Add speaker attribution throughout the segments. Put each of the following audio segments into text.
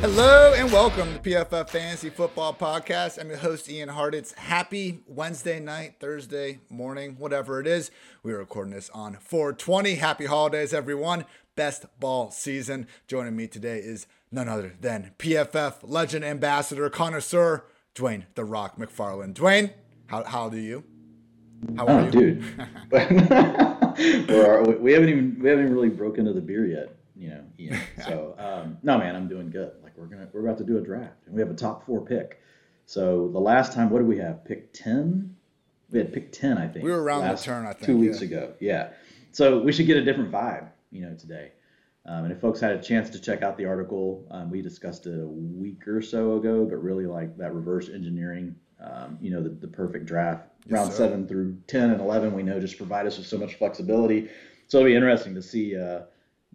Speaker 1: Hello and welcome to PFF Fantasy Football Podcast. I'm your host, Ian Hart. It's happy Wednesday night, Thursday morning, whatever it is. We are recording this on 420. Happy holidays, everyone. Best ball season. Joining me today is none other than PFF legend ambassador, connoisseur, Dwain The Rock McFarland. Dwain, how, how do you? How
Speaker 2: are oh, you? dude. we haven't even we haven't really broken into the beer yet you know, Ian. So um, no, man, I'm doing good. We're gonna we're about to do a draft, and we have a top four pick. So the last time, what did we have? Pick ten. We had pick ten, I think.
Speaker 1: We were around the turn, I think.
Speaker 2: Two weeks yeah. ago, yeah. So we should get a different vibe, you know, today. Um, and if folks had a chance to check out the article, um, we discussed it a week or so ago, but really like that reverse engineering, um, you know, the, the perfect draft, yes, round sir. seven through 10 and 11, we know just provide us with so much flexibility. So it'll be interesting to see, uh,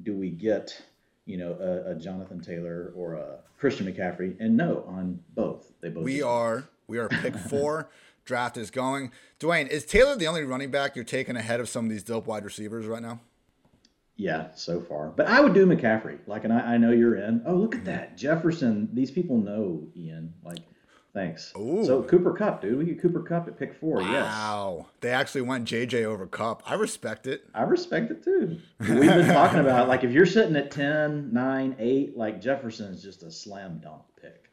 Speaker 2: do we get you know a, a, Jonathan Taylor or a Christian McCaffrey? And no, on both.
Speaker 1: They both. We are we are pick four. Draft is going. Dwain, is Taylor the only running back you're taking ahead of some of these dope wide receivers right now?
Speaker 2: Yeah, so far. But I would do McCaffrey. Like, and I, I know you're in. Oh, look at mm-hmm. that. Jefferson. These people know Ian. Like, Thanks. Ooh. So Cooper Kupp, dude. We get Cooper Kupp at pick four.
Speaker 1: Wow. Yes. They actually went JJ over Kupp. I respect it.
Speaker 2: I respect it too. We've been talking about like if you're sitting at 10, 9, 8, like Jefferson's just a slam dunk pick.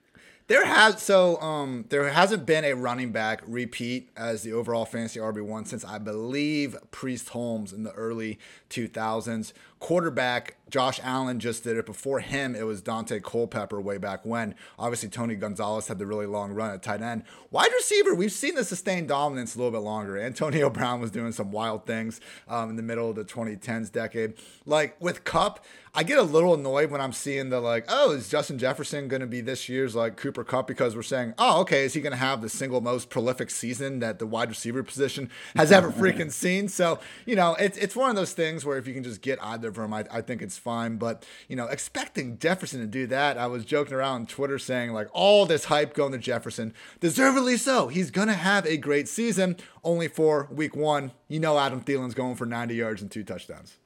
Speaker 1: There has so um there hasn't been a running back repeat as the overall fantasy RB one since I believe Priest Holmes in the early 2000s. Quarterback Josh Allen just did it. Before him, it was Daunte Culpepper way back when. Obviously, Tony Gonzalez had the really long run at tight end. Wide receiver, we've seen the sustained dominance a little bit longer. Antonio Brown was doing some wild things um, in the middle of the 2010s decade. Like with Kupp, I get a little annoyed when I'm seeing the like, oh, is Justin Jefferson going to be this year's like Cooper Kupp? Because we're saying, oh, okay, is he going to have the single most prolific season that the wide receiver position has ever freaking seen? So, you know, it's, it's one of those things where if you can just get either of him. I, I think it's fine. But, you know, expecting Jefferson to do that, I was joking around on Twitter saying, like, all this hype going to Jefferson, deservedly so. He's going to have a great season, only for week one. You know, Adam Thielen's going for 90 yards and two touchdowns.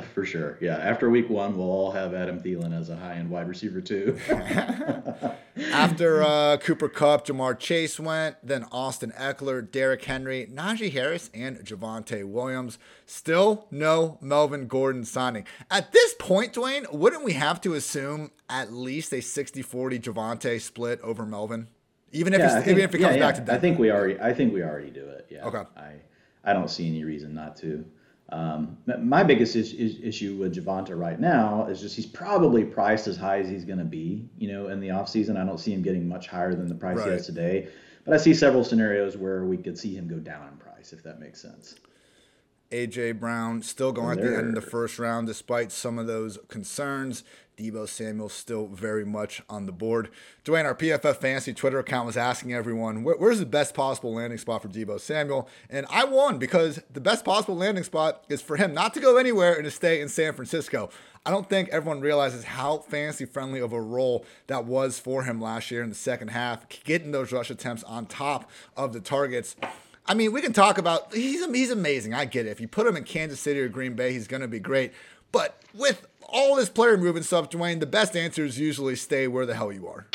Speaker 2: For sure. Yeah. After week one, we'll all have Adam Thielen as a high end wide receiver, too.
Speaker 1: After uh, Cooper Kupp, Ja'Marr Chase went, then Austin Ekeler, Derrick Henry, Najee Harris, and Javonte Williams. Still no Melvin Gordon signing. At this point, Dwain, wouldn't we have to assume at least a 60 40 Javonte split over Melvin? Even if, yeah, think, even if it comes yeah, back to that.
Speaker 2: I think we already I think we already do it. Yeah. Okay. I, I don't see any reason not to. Um, my biggest is, is issue with Javonte right now is just he's probably priced as high as he's going to be, you know, in the offseason. I don't see him getting much higher than the price right. he has today. But I see several scenarios where we could see him go down in price, if that makes sense.
Speaker 1: AJ Brown still going at the end of the first round, despite some of those concerns. Deebo Samuel still very much on the board. Dwain, our PFF Fantasy Twitter account was asking everyone, where's the best possible landing spot for Deebo Samuel? And I won because the best possible landing spot is for him not to go anywhere and to stay in San Francisco. I don't think everyone realizes how fantasy friendly of a role that was for him last year in the second half, getting those rush attempts on top of the targets. I mean, we can talk about he's he's amazing. I get it. If you put him in Kansas City or Green Bay, he's going to be great. But with all this player movement stuff, Dwain, the best answers usually stay where the hell you are.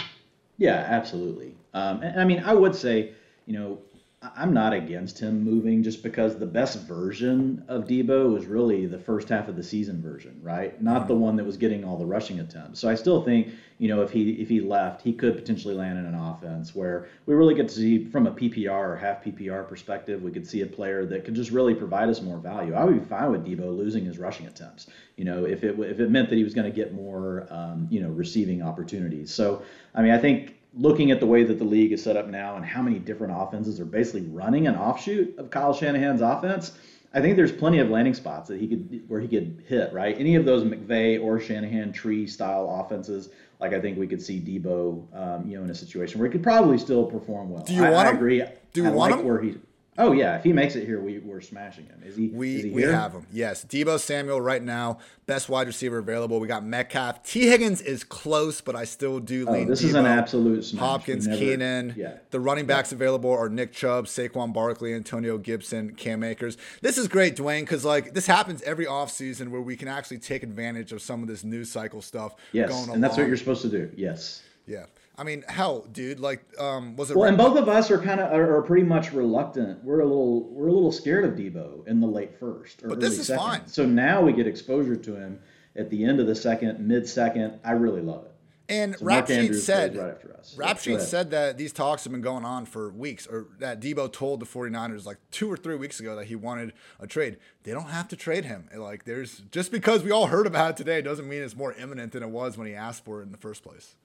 Speaker 2: Yeah, absolutely. Um, and, I mean, I would say, you know, I'm not against him moving just because the best version of Deebo was really the first half of the season version, right? Not the one that was getting all the rushing attempts. So I still think, you know, if he if he left, he could potentially land in an offense where we really get to see from a PPR or half PPR perspective, we could see a player that could just really provide us more value. I would be fine with Deebo losing his rushing attempts, you know, if it if it meant that he was going to get more, um, you know, receiving opportunities. So I mean, I think looking at the way that the league is set up now and how many different offenses are basically running an offshoot of Kyle Shanahan's offense, I think there's plenty of landing spots that he could where he could hit right. Any of those McVay or Shanahan tree style offenses, like I think we could see Deebo, um, you know, in a situation where he could probably still perform well.
Speaker 1: Do you
Speaker 2: I,
Speaker 1: want
Speaker 2: I
Speaker 1: him?
Speaker 2: agree.
Speaker 1: Do you
Speaker 2: I
Speaker 1: want
Speaker 2: like
Speaker 1: him?
Speaker 2: where he? Oh yeah, if he makes it here, we we're smashing him. Is he?
Speaker 1: We
Speaker 2: is he
Speaker 1: we have him. Yes, Deebo Samuel right now, best wide receiver available. We got Metcalf. Tee Higgins is close, but I still do
Speaker 2: Oh,
Speaker 1: lean.
Speaker 2: this is an absolute smash.
Speaker 1: Hopkins,
Speaker 2: never-
Speaker 1: Keenan.
Speaker 2: Yeah.
Speaker 1: The running backs available are Nick Chubb, Saquon Barkley, Antonio Gibson, Cam Akers. This is great, Dwain, because like this happens every offseason where we can actually take advantage of some of this news cycle stuff
Speaker 2: Yes,
Speaker 1: going on.
Speaker 2: and that's what you're supposed to do. Yes.
Speaker 1: Yeah. I mean, hell, dude, like, um, was it
Speaker 2: Well,
Speaker 1: right-
Speaker 2: and both of us are kind of are, are pretty much reluctant. We're a little we're a little scared of Deebo in the late first. Or
Speaker 1: But this
Speaker 2: early
Speaker 1: is
Speaker 2: second.
Speaker 1: fine.
Speaker 2: So now we get exposure to him at the end of the second, mid second. I really love it.
Speaker 1: And
Speaker 2: So
Speaker 1: Rap Sheet said,
Speaker 2: right after us.
Speaker 1: Rap Sheet said that these talks have been going on for weeks, or that Deebo told the 49ers like two or three weeks ago that he wanted a trade. They don't have to trade him. Like, there's just because we all heard about it today doesn't mean it's more imminent than it was when he asked for it in the first place.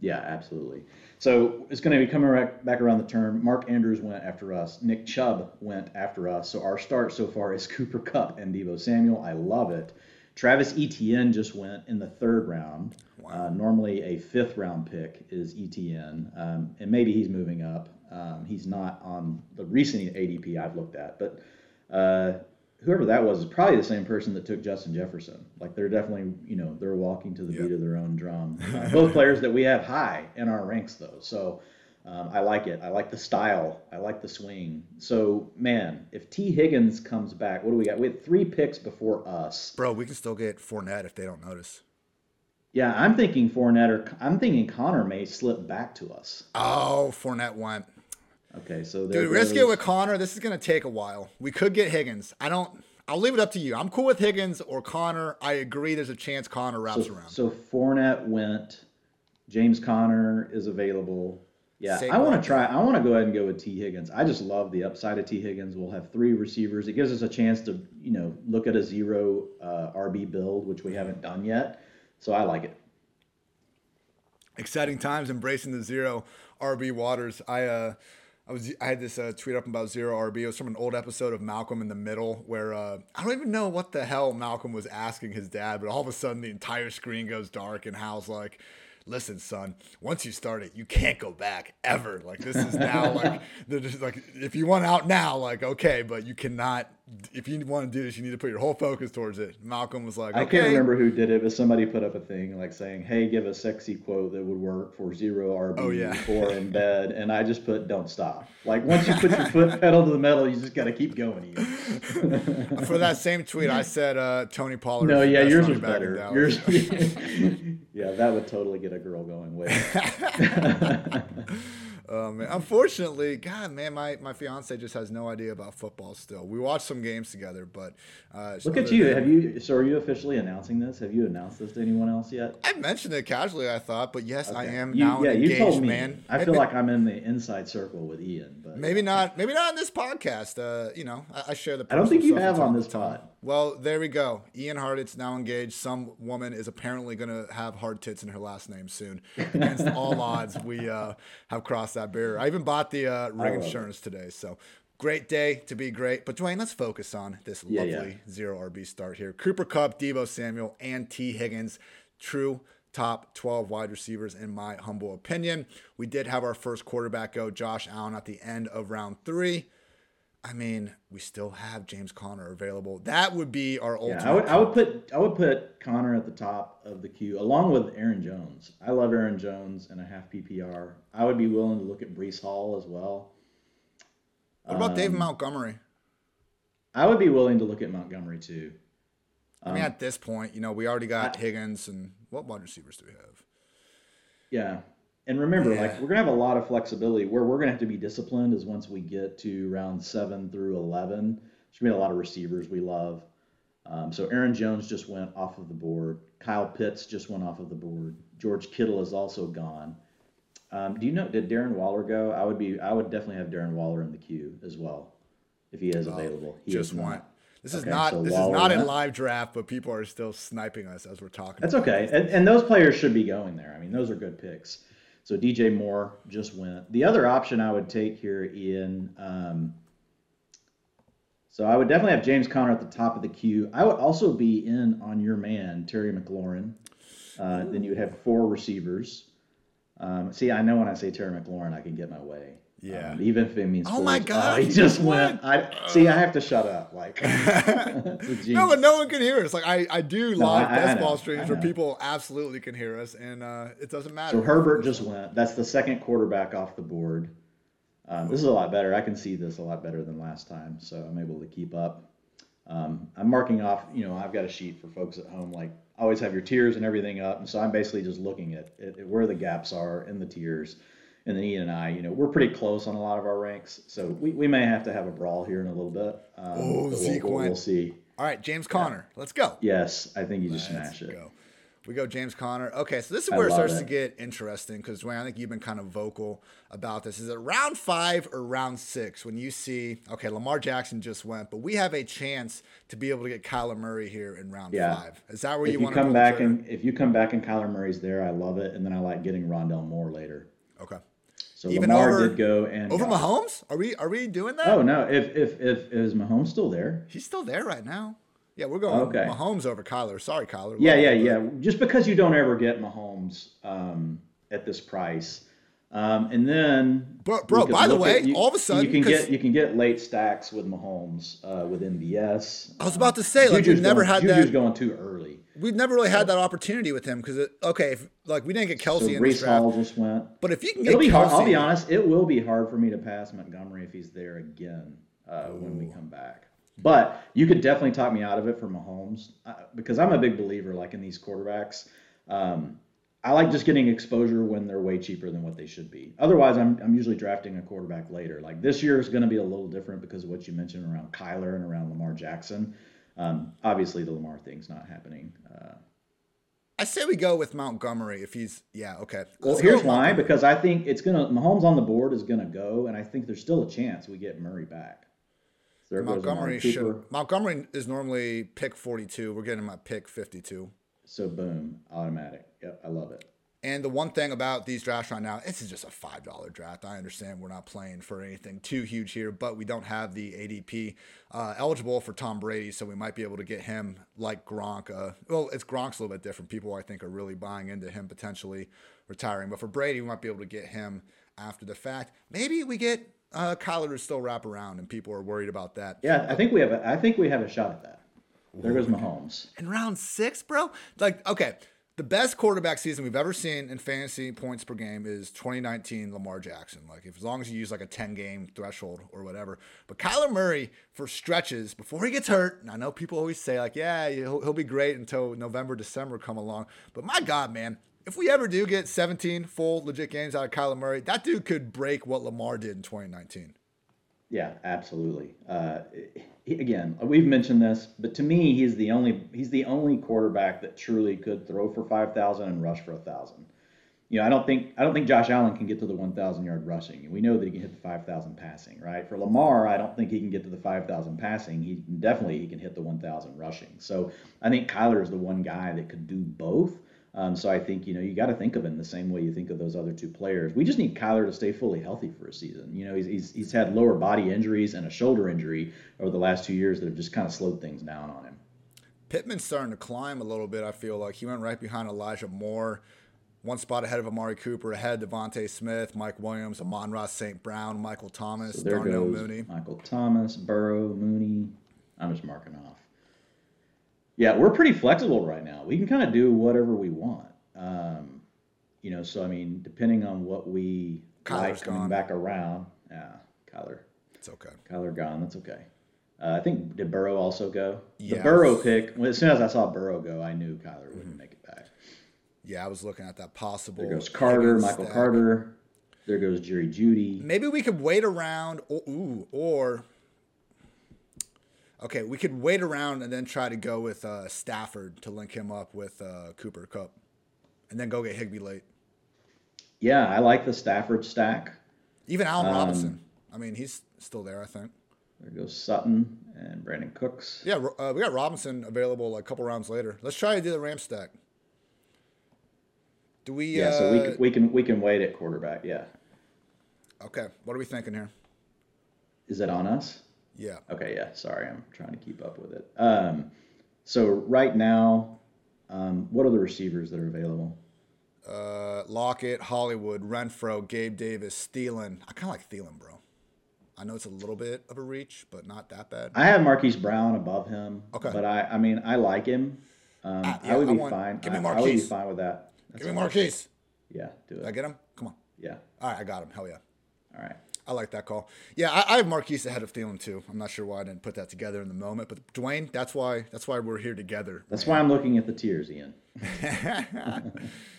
Speaker 2: Yeah, absolutely. So it's going to be coming back around the turn. Mark Andrews went after us. Nick Chubb went after us. So our start so far is Cooper Kupp and Deebo Samuel. I love it. Travis Etienne just went in the third round. Uh, normally a fifth round pick is Etienne, um, and maybe he's moving up. Um, he's not on the recent ADP I've looked at, but uh, whoever that was is probably the same person that took Justin Jefferson. Like they're definitely, you know, they're walking to the beat of their own drum. Uh, both players that we have high in our ranks, though. So um, I like it. I like the style. I like the swing. So man, if Tee Higgins comes back, what do we got? We had three picks before us.
Speaker 1: Bro, we can still get Fournette if they don't notice.
Speaker 2: Yeah, I'm thinking Fournette or I'm thinking Conner may slip back to us.
Speaker 1: Oh, Fournette went.
Speaker 2: Okay, so there
Speaker 1: Dude, risk it with Conner. This is going to take a while. We could get Higgins. I don't. I'll leave it up to you. I'm cool with Higgins or Conner. I agree. There's a chance Conner wraps
Speaker 2: so,
Speaker 1: around.
Speaker 2: so Fournette went. James Conner is available. Yeah, I want to try. I want to go ahead and go with Tee Higgins. I just love the upside of Tee Higgins. We'll have three receivers. It gives us a chance to, you know, look at a zero uh, RB build, which we haven't done yet. So I like it.
Speaker 1: exciting times embracing the zero RB waters. I uh I was I had this uh, tweet up about zero RB. It was from an old episode of Malcolm in the Middle where uh, I don't even know what the hell Malcolm was asking his dad, but all of a sudden the entire screen goes dark and Hal's like. Listen, son. Once you start it, you can't go back ever. Like this is now like they're just like if you want out now, like okay, but you cannot. If you want to do this, you need to put your whole focus towards it. Malcolm was like,
Speaker 2: I can't remember who did it, but somebody put up a thing like saying, "Hey, give a sexy quote that would work for zero RB
Speaker 1: Oh, yeah.
Speaker 2: or in bed," and I just put, "Don't stop." Like once you put your foot pedal to the metal, you just got to keep going.
Speaker 1: For that same tweet, I said uh, Tony Pollard.
Speaker 2: No,
Speaker 1: is
Speaker 2: yeah, yours was better. Yours, yeah, that would totally get a girl going. Wait,
Speaker 1: Um, unfortunately, God, man, my, my fiance just has no idea about football. Still, we watch some games together, but uh,
Speaker 2: look at you.
Speaker 1: than-
Speaker 2: Have you? So, are you officially announcing this? Have you announced this to anyone else yet?
Speaker 1: I mentioned it casually, I thought, but yes, I am
Speaker 2: You-
Speaker 1: now
Speaker 2: yeah,
Speaker 1: an
Speaker 2: you
Speaker 1: engaged
Speaker 2: told me.
Speaker 1: man.
Speaker 2: I feel
Speaker 1: Maybe-
Speaker 2: like I'm in the inside circle with Ian, but
Speaker 1: maybe not. Maybe not on this podcast. Uh, you know, I, I share the.
Speaker 2: I don't think you have on this pod.
Speaker 1: Well, there we go. Ian Hartitz now engaged. Some woman is apparently going to have hard tits in her last name soon. Against all odds, we uh, have crossed that barrier. I even bought the uh, ring
Speaker 2: it.
Speaker 1: insurance today. So great day to be great. But Dwain, let's focus on this
Speaker 2: Yeah,
Speaker 1: lovely zero RB start here. Cooper Kupp, Deebo Samuel, and Tee Higgins. True top 12 wide receivers, in my humble opinion. We did have our first quarterback go, Josh Allen, at the end of round three. I mean, we still have James Conner available. That would be our ultimate.
Speaker 2: Yeah, I would, I would put I would put Conner at the top of the queue along with Aaron Jones. I love Aaron Jones and a half PPR. I would be willing to look at Breece Hall as well.
Speaker 1: what about David
Speaker 2: um,
Speaker 1: Montgomery?
Speaker 2: I would be willing to look at Montgomery too.
Speaker 1: I mean, at this point, you know, we already got Higgins, and what wide receivers do we have?
Speaker 2: Yeah, and remember,
Speaker 1: Yeah.
Speaker 2: like we're gonna have a lot of flexibility. Where we're gonna have to be disciplined is once we get to round seven through eleven. There's gonna be a lot of receivers we love. Um, so Aaron Jones just went off of the board. Kyle Pitts just went off of the board. George Kittle is also gone. Um, do you know? Did Darren Waller go? I would be. I would definitely have Darren Waller in the queue as well, if he is available. He
Speaker 1: Just
Speaker 2: is
Speaker 1: want. This is
Speaker 2: Okay,
Speaker 1: not.
Speaker 2: so
Speaker 1: this is not in live draft, but people are still sniping us as we're talking.
Speaker 2: That's okay. And, and those players should be going there. I mean, those are good picks. So DJ Moore just went. The other option I would take here, Ian. Um, so I would definitely have James Conner at the top of the queue. I would also be in on your man Terry McLaurin. Uh, then you would have four receivers. Um, see, I know when I say Terry McLaurin, I can get my way.
Speaker 1: Yeah.
Speaker 2: Um, even if it means.
Speaker 1: Oh my. God,
Speaker 2: he
Speaker 1: he
Speaker 2: just went. I see. I have to shut up. Like.
Speaker 1: No, but no one can hear us. Like I, I do live
Speaker 2: I- I
Speaker 1: best
Speaker 2: know,
Speaker 1: ball
Speaker 2: I
Speaker 1: streams where people absolutely can hear us, and uh, it doesn't matter.
Speaker 2: So Herbert just went. That's the second quarterback off the board. Um, this is a lot better. I can see this a lot better than last time, so I'm able to keep up. Um, I'm marking off. You know, I've got a sheet for folks at home. Like, always have your tiers and everything up, and so I'm basically just looking at, at, at where the gaps are in the tiers. And then Ian and I, you know, we're pretty close on a lot of our ranks, so we, we may have to have a brawl here in a little bit. Um,
Speaker 1: Oh, Zeke
Speaker 2: we'll, we'll see.
Speaker 1: All right, James Conner, let's go.
Speaker 2: Yes, I think you just
Speaker 1: Let's
Speaker 2: smash it.
Speaker 1: go. We go James Conner. Okay, so this is where it starts
Speaker 2: it.
Speaker 1: to get interesting because Dwain, I think you've been kind of vocal about this. Is it round five or round six when you see okay, Lamar Jackson just went, but we have a chance to be able to get Kyler Murray here in round
Speaker 2: Yeah.
Speaker 1: five? Is that where
Speaker 2: If
Speaker 1: you
Speaker 2: you
Speaker 1: want to
Speaker 2: come back and if you come back and Kyler Murray's there, I love it, and then I like getting Rondale Moore later.
Speaker 1: okay,
Speaker 2: So
Speaker 1: Even
Speaker 2: Lamar
Speaker 1: over-
Speaker 2: did go and
Speaker 1: over
Speaker 2: got-
Speaker 1: Mahomes? Are we are we doing that?
Speaker 2: Oh no! If if if is Mahomes still there?
Speaker 1: He's still there right now. Yeah, we're going
Speaker 2: Okay.
Speaker 1: Mahomes over Kyler. Sorry, Kyler.
Speaker 2: Yeah,
Speaker 1: Love
Speaker 2: yeah, yeah. Just because you don't ever get Mahomes um, at this price, um, and then
Speaker 1: Bro- bro, by the way,
Speaker 2: at- you-
Speaker 1: all of a sudden,
Speaker 2: you can get you can get late stacks with Mahomes uh, with MVS.
Speaker 1: I was about to say, like,
Speaker 2: Juju's
Speaker 1: we've never
Speaker 2: going,
Speaker 1: had
Speaker 2: Juju's
Speaker 1: that-
Speaker 2: going too early.
Speaker 1: We've never really had that opportunity with him because okay, if, like we didn't get
Speaker 2: So
Speaker 1: Kelce in this
Speaker 2: Breece Hall just went.
Speaker 1: but if you can get
Speaker 2: It'll be hard. I'll be honest. It will be hard for me to pass Montgomery if he's there again uh, when we come back. But you could definitely talk me out of it for Mahomes uh, because I'm a big believer, like in these quarterbacks. Um, I like just getting exposure when they're way cheaper than what they should be. Otherwise, I'm, I'm usually drafting a quarterback later. Like this year is going to be a little different because of what you mentioned around Kyler and around Lamar Jackson. Um, obviously, the Lamar thing's not happening. Uh,
Speaker 1: I say we go with Montgomery if he's yeah okay.
Speaker 2: Well,
Speaker 1: Let's
Speaker 2: here's why because I think it's gonna Mahomes on the board is gonna go, and I think there's still a chance we get Murray back. There
Speaker 1: Montgomery should Montgomery is normally pick 42. We're getting him at pick 52.
Speaker 2: So boom, automatic. Yep, I love it.
Speaker 1: And the one thing about these drafts right now, this is just a five dollar draft. I understand we're not playing for anything too huge here, but we don't have the ADP uh, eligible for Tom Brady, so we might be able to get him like Gronk. Uh, well, it's Gronk's a little bit different. People I think are really buying into him potentially retiring, but for Brady, we might be able to get him after the fact. Maybe we get uh, Kyler to still wrap around, and people are worried about that.
Speaker 2: Yeah, I think we have. A, I think we have a shot at that. There goes Mahomes.
Speaker 1: in round six, bro. Like, okay, the best quarterback season we've ever seen in fantasy points per game is 2019 Lamar Jackson. Like, if as long as you use like a 10 game threshold or whatever. But Kyler Murray for stretches before he gets hurt, and I know people always say like, yeah, he'll, he'll be great until November, December come along. But my God, man. If we ever do get 17 full legit games out of Kyler Murray, that dude could break what Lamar did in 2019.
Speaker 2: Yeah, absolutely. Uh, he- again, we've mentioned this, but to me, he's the only he's the only quarterback that truly could throw for five thousand and rush for a thousand. You know, I don't think I don't think Josh Allen can get to the one thousand yard rushing. We know that he can hit the five thousand passing, right? For Lamar, I don't think he can get to the five thousand passing. He definitely he can hit the one thousand rushing. So I think Kyler is the one guy that could do both. Um, so I think you know you got to think of him the same way you think of those other two players. We just need Kyler to stay fully healthy for a season. You know he's, he's he's had lower body injuries and a shoulder injury over the last two years that have just kind of slowed things down on him.
Speaker 1: Pittman's starting to climb a little bit. I feel like he went right behind Elijah Moore, one spot ahead of Amari Cooper, ahead of DeVonta Smith, Mike Williams, Amon-Ra St. Brown, Michael Thomas,
Speaker 2: So
Speaker 1: Darnell Mooney.
Speaker 2: Michael Thomas, Burrow, Mooney. I'm just marking off. Yeah, we're pretty flexible right now. We can kind of do whatever we want. Um, you know, so I mean, depending on what we
Speaker 1: Kyler's
Speaker 2: like coming
Speaker 1: gone.
Speaker 2: back around. Yeah, Kyler.
Speaker 1: It's okay.
Speaker 2: Kyler gone. That's okay. Uh, I think did Burrow also go? Yeah.
Speaker 1: The
Speaker 2: Burrow pick. Well, as soon as I saw Burrow go, I knew Kyler wouldn't make it back.
Speaker 1: Yeah, I was looking at that possible.
Speaker 2: There goes Carter, Michael
Speaker 1: stack.
Speaker 2: Carter. There goes Jerry Jeudy.
Speaker 1: Maybe we could wait around. Or, ooh, or okay, we could wait around and then try to go with uh, Stafford to link him up with uh, Cooper Kupp, and then go get Higbee late.
Speaker 2: Yeah, I like the Stafford stack.
Speaker 1: Even Allen
Speaker 2: Um,
Speaker 1: Robinson. I mean, he's still there. I think.
Speaker 2: There goes Sutton and Brandin Cooks.
Speaker 1: Yeah, uh, we got Robinson available like a couple rounds later. Let's try to do the Ram stack. Do we?
Speaker 2: Yeah,
Speaker 1: uh,
Speaker 2: so we can, we can we can wait at quarterback. Yeah,
Speaker 1: Okay, what are we thinking here?
Speaker 2: is it on us?
Speaker 1: Yeah.
Speaker 2: Okay, yeah. Sorry, I'm trying to keep up with it. Um, so right now, um, what are the receivers that are available?
Speaker 1: Uh, Lockett, Hollywood, Renfrow, Gabe Davis, Thielen. I kind of like Thielen, bro. I know it's a little bit of a reach, but not that bad.
Speaker 2: I have Marquise Brown above him.
Speaker 1: Okay.
Speaker 2: But I, I mean, I like him. Um,
Speaker 1: Ah, yeah,
Speaker 2: I would
Speaker 1: I
Speaker 2: be
Speaker 1: want-
Speaker 2: fine.
Speaker 1: give me
Speaker 2: I, I would be fine with that. That's
Speaker 1: Give me
Speaker 2: fine.
Speaker 1: Marquise.
Speaker 2: Yeah, do
Speaker 1: Did I get him? Come on.
Speaker 2: Yeah.
Speaker 1: All right, I got him. Hell yeah.
Speaker 2: All right.
Speaker 1: I like that call. Yeah, I, I have Marquise ahead of Thielen too. I'm not sure why I didn't put that together in the moment, but Dwain, that's why that's why we're here together.
Speaker 2: That's why I'm looking at the tiers, Ian.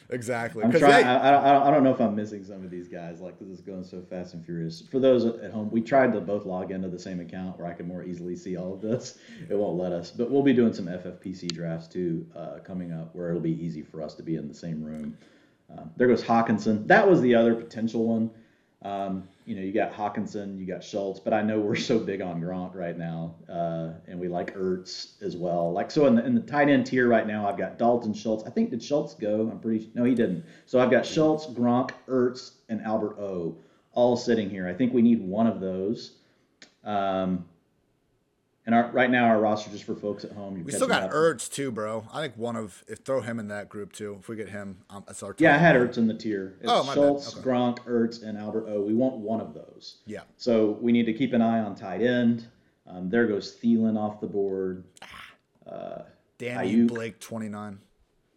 Speaker 1: Exactly.
Speaker 2: I'm trying. I, I, I don't know if I'm missing some of these guys. Like this is going so fast and furious. For those at home, we tried to both log into the same account where I can more easily see all of this. It won't let us. But we'll be doing some FFPC drafts too uh, coming up, where it'll be easy for us to be in the same room. Um, there goes Hockenson. That was the other potential one. Um, you know, you got Hockenson, you got Schultz, but I know we're so big on Gronk right now, uh, and we like Ertz as well. Like so, in the in the tight end tier right now, I've got Dalton Schultz. I think did Schultz go? I'm pretty no, he didn't. So I've got Schultz, Gronk, Ertz, and Albert O. all sitting here. I think we need one of those. Um, and our, right now, our roster just for folks at home.
Speaker 1: we still got
Speaker 2: up.
Speaker 1: Ertz too, bro. I think one of if throw him in that group too. If we get him, um, that's our.
Speaker 2: Yeah, I had Ertz in the tier. It's
Speaker 1: Oh, my bad.
Speaker 2: Schultz,
Speaker 1: Okay.
Speaker 2: Gronk, Ertz, and Albert O. We want one of those.
Speaker 1: Yeah.
Speaker 2: So we need to keep an eye on tight end. Um, there goes Thielen off the board.
Speaker 1: Danny
Speaker 2: Aiyuk.
Speaker 1: Blake, 29.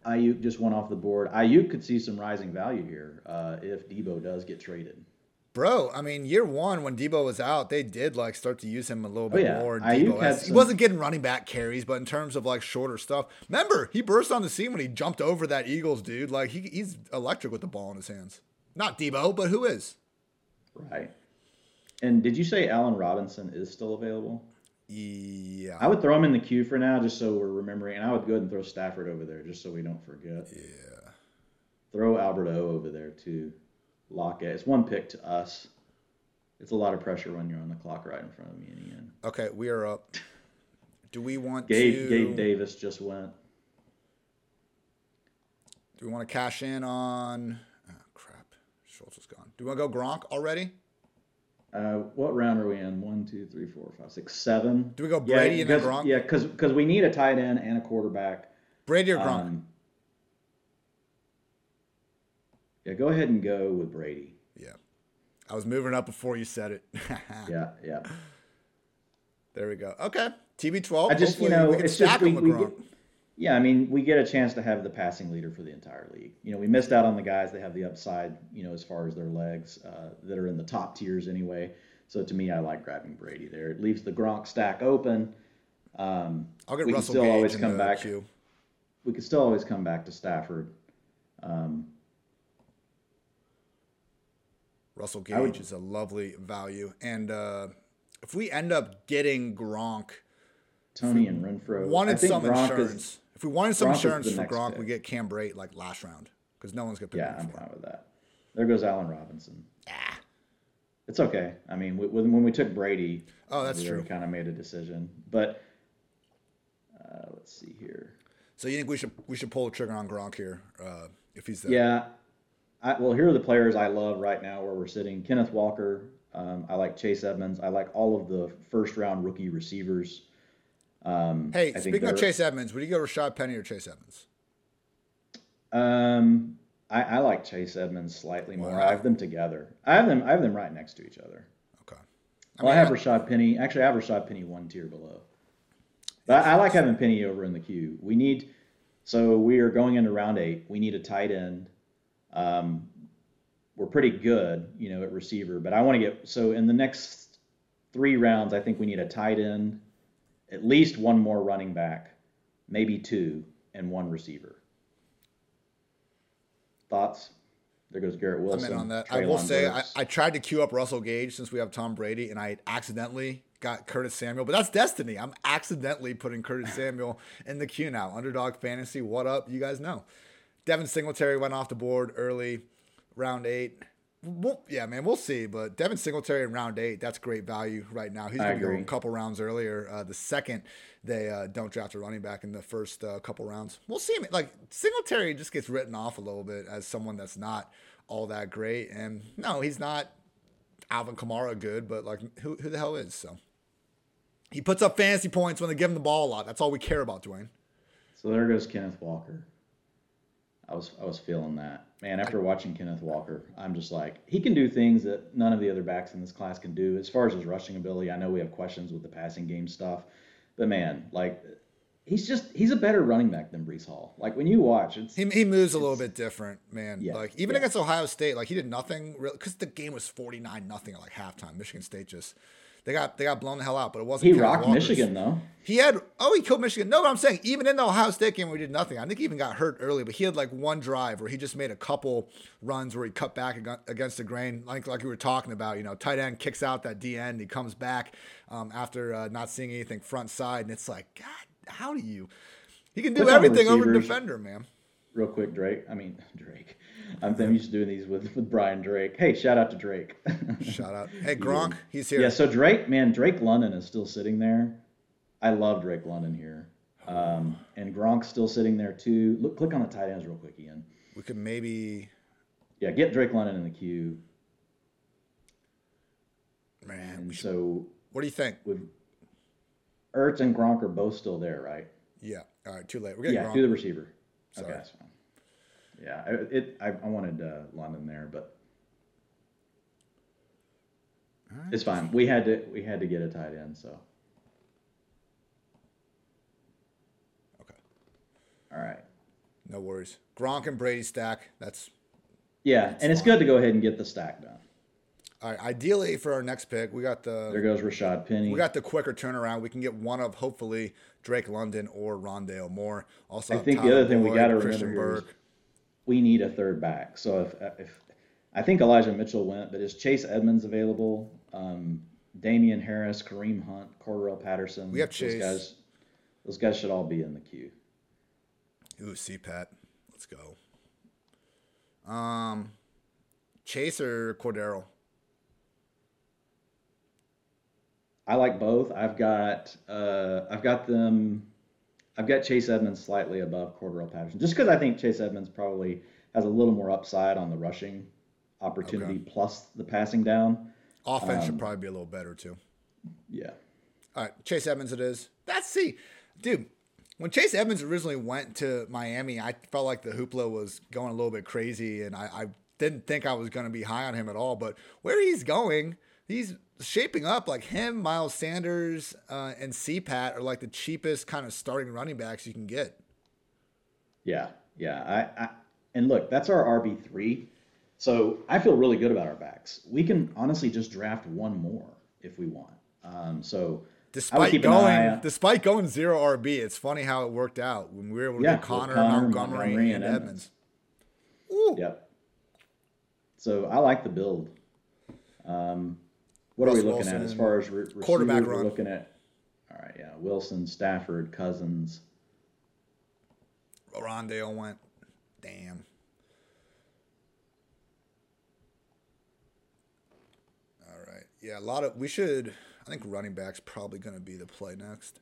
Speaker 2: Aiyuk just went off the board. Aiyuk could see some rising value here uh, if Deebo does get traded.
Speaker 1: Bro, I mean, year one when Deebo was out, they did like start to use him a little oh, bit
Speaker 2: Oh, yeah.
Speaker 1: more.
Speaker 2: Deebo,
Speaker 1: as- he wasn't getting running back carries, but in terms of like shorter stuff, remember he burst on the scene when he jumped over that Eagles dude. Like he, he's electric with the ball in his hands. Not Deebo, but who is?
Speaker 2: Right. And did you say Allen Robinson is still available?
Speaker 1: Yeah,
Speaker 2: I would throw him in the queue for now, just so we're remembering. And I would go ahead and throw Stafford over there, just so we don't forget.
Speaker 1: yeah.
Speaker 2: Throw Albert O over there too. Lock it. It's one pick to us. It's a lot of pressure when you're on the clock right in front of me and Ian.
Speaker 1: Okay, we are up. Do we want
Speaker 2: Gabe,
Speaker 1: to?
Speaker 2: Gabe Davis just went.
Speaker 1: Do we want to cash in on? Oh, crap, Schultz is gone. Do we want to go Gronk already?
Speaker 2: Uh, what round are we in? One, two, three, four, five, six, seven.
Speaker 1: Do we go Brady and then Gronk?
Speaker 2: Yeah, because we need a tight end and a quarterback.
Speaker 1: Brady or Gronk?
Speaker 2: Um, yeah, go ahead and go with Brady.
Speaker 1: yeah, I was moving up before you said it.
Speaker 2: Yeah, yeah.
Speaker 1: There we go. Okay. TB12.
Speaker 2: I just, you know, it's just we, we get, yeah. I mean, we get a chance to have the passing leader for the entire league. You know, we missed out on the guys that have the upside. You know, as far as their legs uh, that are in the top tiers anyway. So to me, I like grabbing Brady there. It leaves the Gronk stack open. Um,
Speaker 1: I'll get
Speaker 2: we can still
Speaker 1: Gage
Speaker 2: always come back.
Speaker 1: queue.
Speaker 2: we could still always come back to Stafford. Um,
Speaker 1: Russell
Speaker 2: I would-
Speaker 1: Gage is a lovely value, and uh, if we end up getting Gronk,
Speaker 2: Tony and Renfrow.
Speaker 1: Wanted some
Speaker 2: Gronk
Speaker 1: insurance.
Speaker 2: Is,
Speaker 1: if we wanted some
Speaker 2: Gronk
Speaker 1: insurance for Gronk,
Speaker 2: pick.
Speaker 1: we get Cam Brate like last round because no one's gonna pick
Speaker 2: yeah,
Speaker 1: him
Speaker 2: I'm fine with that. There goes Allen Robinson. Ah. It's okay. I mean, we, when when we took Brady,
Speaker 1: Oh, that's
Speaker 2: we
Speaker 1: true.
Speaker 2: Kind of made a decision, but uh, let's see here.
Speaker 1: So you think we should we should pull the trigger on Gronk here uh, if he's there?
Speaker 2: Yeah. I, well, here are the players I love right now where we're sitting. Kenneth Walker. Um, I like Chase Edmonds. I like all of the first round rookie receivers. Um,
Speaker 1: Hey,
Speaker 2: I
Speaker 1: speaking of Chase Edmonds, would you go Rashad Penny or Chase Edmonds?
Speaker 2: Um, I, I like Chase Edmonds slightly more.
Speaker 1: Wow.
Speaker 2: I have them together. I have them. I have them right next to each other.
Speaker 1: Okay.
Speaker 2: well, I have Rashad Penny. Actually, I have Rashad Penny one tier below. But I, I like having Penny over in the queue. We need. So we are going into round eight. We need a tight end. Um, we're pretty good, you know, at receiver. But I want to get so in the next three rounds, I think we need a tight end, at least one more running back, maybe two, and one receiver. thoughts? There goes Garrett Wilson.
Speaker 1: I'm on that. I will say I, I, tried to queue up Russell Gage since we have Tom Brady, and I accidentally got Curtis Samuel, but that's destiny. I'm accidentally putting Curtis Samuel in the queue now. Underdog fantasy, what up? You guys know. Devin Singletary went off the board early, round eight. Well, yeah, man, we'll see. But Devin Singletary in round eight, that's great value right now. He's going to go a couple rounds earlier. Uh, the second they uh, don't draft a running back in the first uh, couple rounds, we'll see. Him. Like Singletary just gets written off a little bit as someone that's not all that great. And no, he's not Alvin Kamara good, but like who, who the hell is? So he puts up fantasy points when they give him the ball a lot. That's all we care about, Dwain.
Speaker 2: So there goes Kenneth Walker. I was I was feeling that man after watching Kenneth Walker. I'm just like he can do things that none of the other backs in this class can do. As far as his rushing ability, I know we have questions with the passing game stuff, but man, like he's just he's a better running back than Breece Hall. Like when you watch, it's
Speaker 1: he, he moves a little bit different, man. Yeah, like even yeah. against Ohio State, like he did nothing real because the game was 49 nothing at like halftime. Michigan State just they got they got blown the hell out, but it wasn't.
Speaker 2: He rocked Walker's. Michigan though.
Speaker 1: He had oh he killed Michigan. No, but I'm saying even in the Ohio State game where he did nothing, I think he even got hurt early. But he had like one drive where he just made a couple runs where he cut back against the grain, like like we were talking about. You know, tight end kicks out that D end, he comes back um, after uh, not seeing anything front side, and it's like God, how do you? He can do everything over defender, man.
Speaker 2: Real quick, Drake. I mean Drake. I'm, I'm used to doing these with, with Brian Drake. Hey, shout out to Drake.
Speaker 1: shout out. Hey, Gronk, he's here.
Speaker 2: Yeah, so Drake, man, Drake London is still sitting there. I love Drake London here. Um, and Gronk's still sitting there too. Look, click on the tight ends real quick, Ian.
Speaker 1: We could maybe.
Speaker 2: Yeah, get Drake London in the queue.
Speaker 1: Man,
Speaker 2: so
Speaker 1: what do you think?
Speaker 2: With Ertz and Gronk are both still there, right?
Speaker 1: Yeah. All right. Too late. We're getting
Speaker 2: yeah.
Speaker 1: Gronk.
Speaker 2: Do the receiver. Sorry. Okay, that's fine. Yeah, it. I, I wanted uh, London there, but right. it's fine. We had to we had to get a tight end, so.
Speaker 1: Okay.
Speaker 2: All right.
Speaker 1: No worries. Gronk and Brady stack. That's.
Speaker 2: Yeah, that's and fine. it's good to go ahead and get the stack done.
Speaker 1: All right. Ideally, for our next pick, we got the.
Speaker 2: There goes Rashad Penny.
Speaker 1: We got the quicker turnaround. We can get one of hopefully Drake London or Rondale Moore. Also,
Speaker 2: I think Tyler the other thing Boyd, we got to remember here is we need a third back. So if if I think Elijah Mitchell went, but is Chase Edmonds available? Um, Damien Harris, Kareem Hunt, Cordarrelle Patterson.
Speaker 1: We have Chase.
Speaker 2: Those guys, those guys should all be in the queue.
Speaker 1: Ooh, see Pat, let's go. Um, Chase or Cordero?
Speaker 2: I like both. I've got uh, I've got them I've got Chase Edmonds slightly above Cordarrelle Patterson, just because I think Chase Edmonds probably has a little more upside on the rushing opportunity okay. plus the passing down.
Speaker 1: Offense um, should probably be a little better too.
Speaker 2: Yeah.
Speaker 1: All right, Chase Edmonds it is. That's see, dude. When Chase Edmonds originally went to Miami, I felt like the hoopla was going a little bit crazy, and I, I didn't think I was going to be high on him at all. But where he's going, he's shaping up like him, Miles Sanders, uh, and CPAT are like the cheapest kind of starting running backs you can get.
Speaker 2: Yeah, yeah. I, I and look, that's our RB three. So I feel really good about our backs. We can honestly just draft one more if we want. Um, so
Speaker 1: despite going despite going zero RB, it's funny how it worked out when we were able to yeah, get Conner, Conner Montgomery, Montgomery, and, and Edmonds.
Speaker 2: Edmonds. Yep. So I like the build. Um, what Russell are we looking Wilson, at as far as re- quarterback run? We're looking at all right, yeah, Wilson, Stafford, Cousins.
Speaker 1: Rondale went. Damn. All right. Yeah, a lot of we should. I think running back's probably going to be the play next.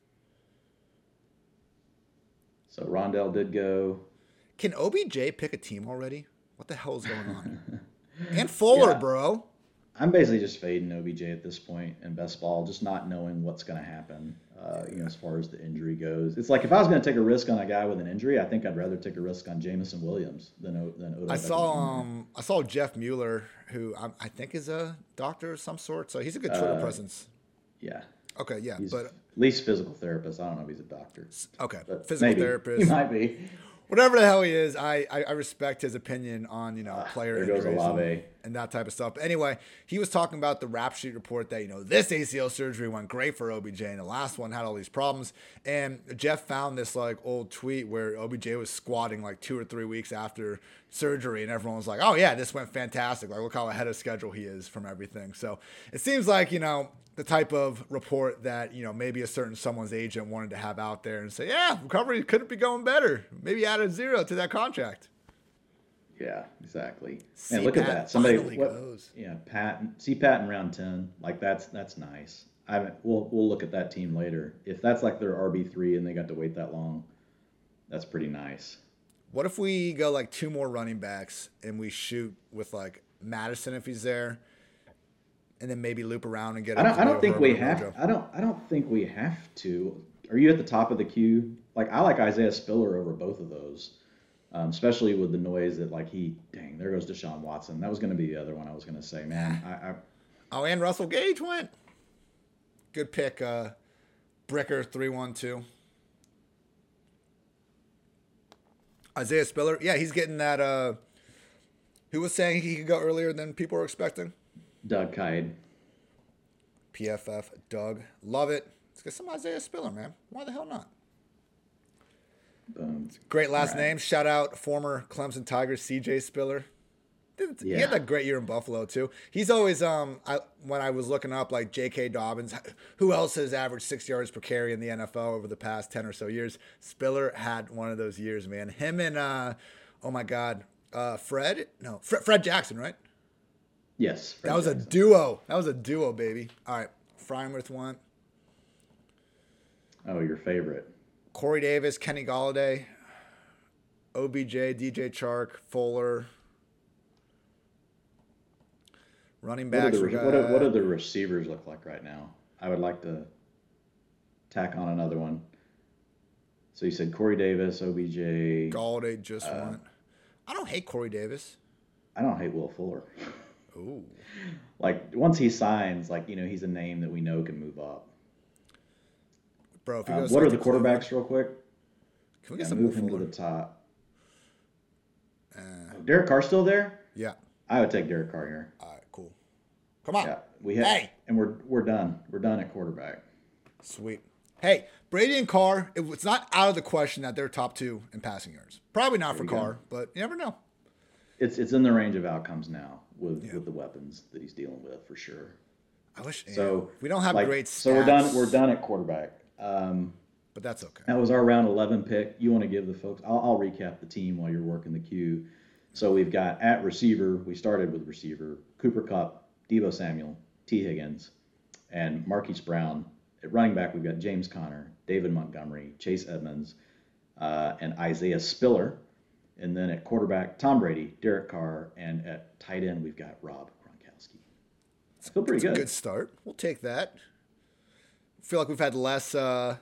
Speaker 2: So Rondale did go.
Speaker 1: Can OBJ pick a team already? What the hell is going on? and Fuller, yeah. bro.
Speaker 2: I'm basically just fading OBJ at this point in best ball, just not knowing what's going to happen. Uh, you know, as far as the injury goes, it's like if I was going to take a risk on a guy with an injury, I think I'd rather take a risk on Jameson Williams than than Odo.
Speaker 1: I saw um I saw Jeff Mueller, who I, I, think is a doctor of some sort, so he's a good Twitter uh, presence.
Speaker 2: Yeah.
Speaker 1: Okay. Yeah,
Speaker 2: he's
Speaker 1: but
Speaker 2: at least physical therapist. I don't know if he's a doctor.
Speaker 1: Okay, but physical maybe. therapist.
Speaker 2: He might be.
Speaker 1: Whatever the hell he is, I, I, I respect his opinion on you know uh, player.
Speaker 2: There goes Olave.
Speaker 1: and that type of stuff. But anyway, he was talking about the rap sheet report that, you know, this ACL surgery went great for OBJ and the last one had all these problems. And Jeff found this like old tweet where OBJ was squatting like two or three weeks after surgery and everyone was like, oh yeah, this went fantastic. Like look how ahead of schedule he is from everything. So it seems like, you know, the type of report that, you know, maybe a certain someone's agent wanted to have out there and say, yeah, recovery couldn't be going better. Maybe add a zero to that contract.
Speaker 2: Yeah, exactly. and look at that. Somebody, what, goes. yeah, Pat, see Pat in round ten. Like that's that's nice. I mean, we'll we'll look at that team later. If that's like their RB three and they got to wait that long, that's pretty nice.
Speaker 1: What if we go like two more running backs and we shoot with like Madison if he's there, and then maybe loop around and get.
Speaker 2: I don't. I don't think we have. I don't. I don't think we have to. Are you at the top of the queue? Like I like Isaiah Spiller over both of those um, especially with the noise that like he, dang, there goes Deshaun Watson. That was going to be the other one I was going to say, man. I, I,
Speaker 1: oh, and Russell Gage went. Good pick, uh, Bricker three one two. Isaiah Spiller, yeah, he's getting that. Uh, who was saying he could go earlier than people were expecting?
Speaker 2: Doug Kyed.
Speaker 1: PFF, Doug, love it. Let's get some Isaiah Spiller, man. Why the hell not? Boom. Great last right. name. Shout out former Clemson Tigers CJ Spiller. He had that great year in Buffalo too. He's always um I when I was looking up like J.K. Dobbins, who else has averaged six yards per carry in the NFL over the past ten or so years? Spiller had one of those years, man. Him and uh oh my god, uh Fred no Fred, Fred Jackson, right?
Speaker 2: Yes,
Speaker 1: Fred that was Jackson. a duo. That was a duo, baby. All right, Freiermuth one.
Speaker 2: Oh, your favorite.
Speaker 1: Corey Davis, Kenny Golladay, OBJ, DJ Chark, Fuller. Running backs.
Speaker 2: What do, the, what, do, what do the receivers look like right now? I would like to tack on another one. So you said Corey Davis, OBJ.
Speaker 1: Golladay just uh, went. I don't hate Corey Davis.
Speaker 2: I don't hate Will Fuller.
Speaker 1: Ooh.
Speaker 2: like once he signs, like you know, he's a name that we know can move up
Speaker 1: bro.
Speaker 2: Um, what are the quarterbacks, real quick?
Speaker 1: Can we get yeah, some
Speaker 2: move him to the top? Uh, Derek Carr still there?
Speaker 1: Yeah.
Speaker 2: I would take Derek Carr
Speaker 1: here. All right, cool. Come on. Yeah,
Speaker 2: we have, hey. and we're we're done. We're done at quarterback.
Speaker 1: Sweet. Hey, Brady and Carr. It's not out of the question that they're top two in passing yards. Probably not there for Carr, go. but you never know.
Speaker 2: It's it's in the range of outcomes now with yeah. with the weapons that he's dealing with for sure.
Speaker 1: I wish. So yeah, we don't have like, great. Stats.
Speaker 2: So we're done. We're done at quarterback. Um,
Speaker 1: but that's okay.
Speaker 2: That was our round 11 pick. You want to give the folks, I'll, I'll, recap the team while you're working the queue. So we've got at receiver, we started with receiver Cooper Kupp, Deebo Samuel, Tee Higgins, and Marquise Brown. At running back, we've got James Conner, David Montgomery, Chase Edmonds, uh, and Isaiah Spiller. And then at quarterback, Tom Brady, Derek Carr, and at tight end, we've got Rob Gronkowski.
Speaker 1: Feel pretty good. good start. We'll take that feel like we've had less uh,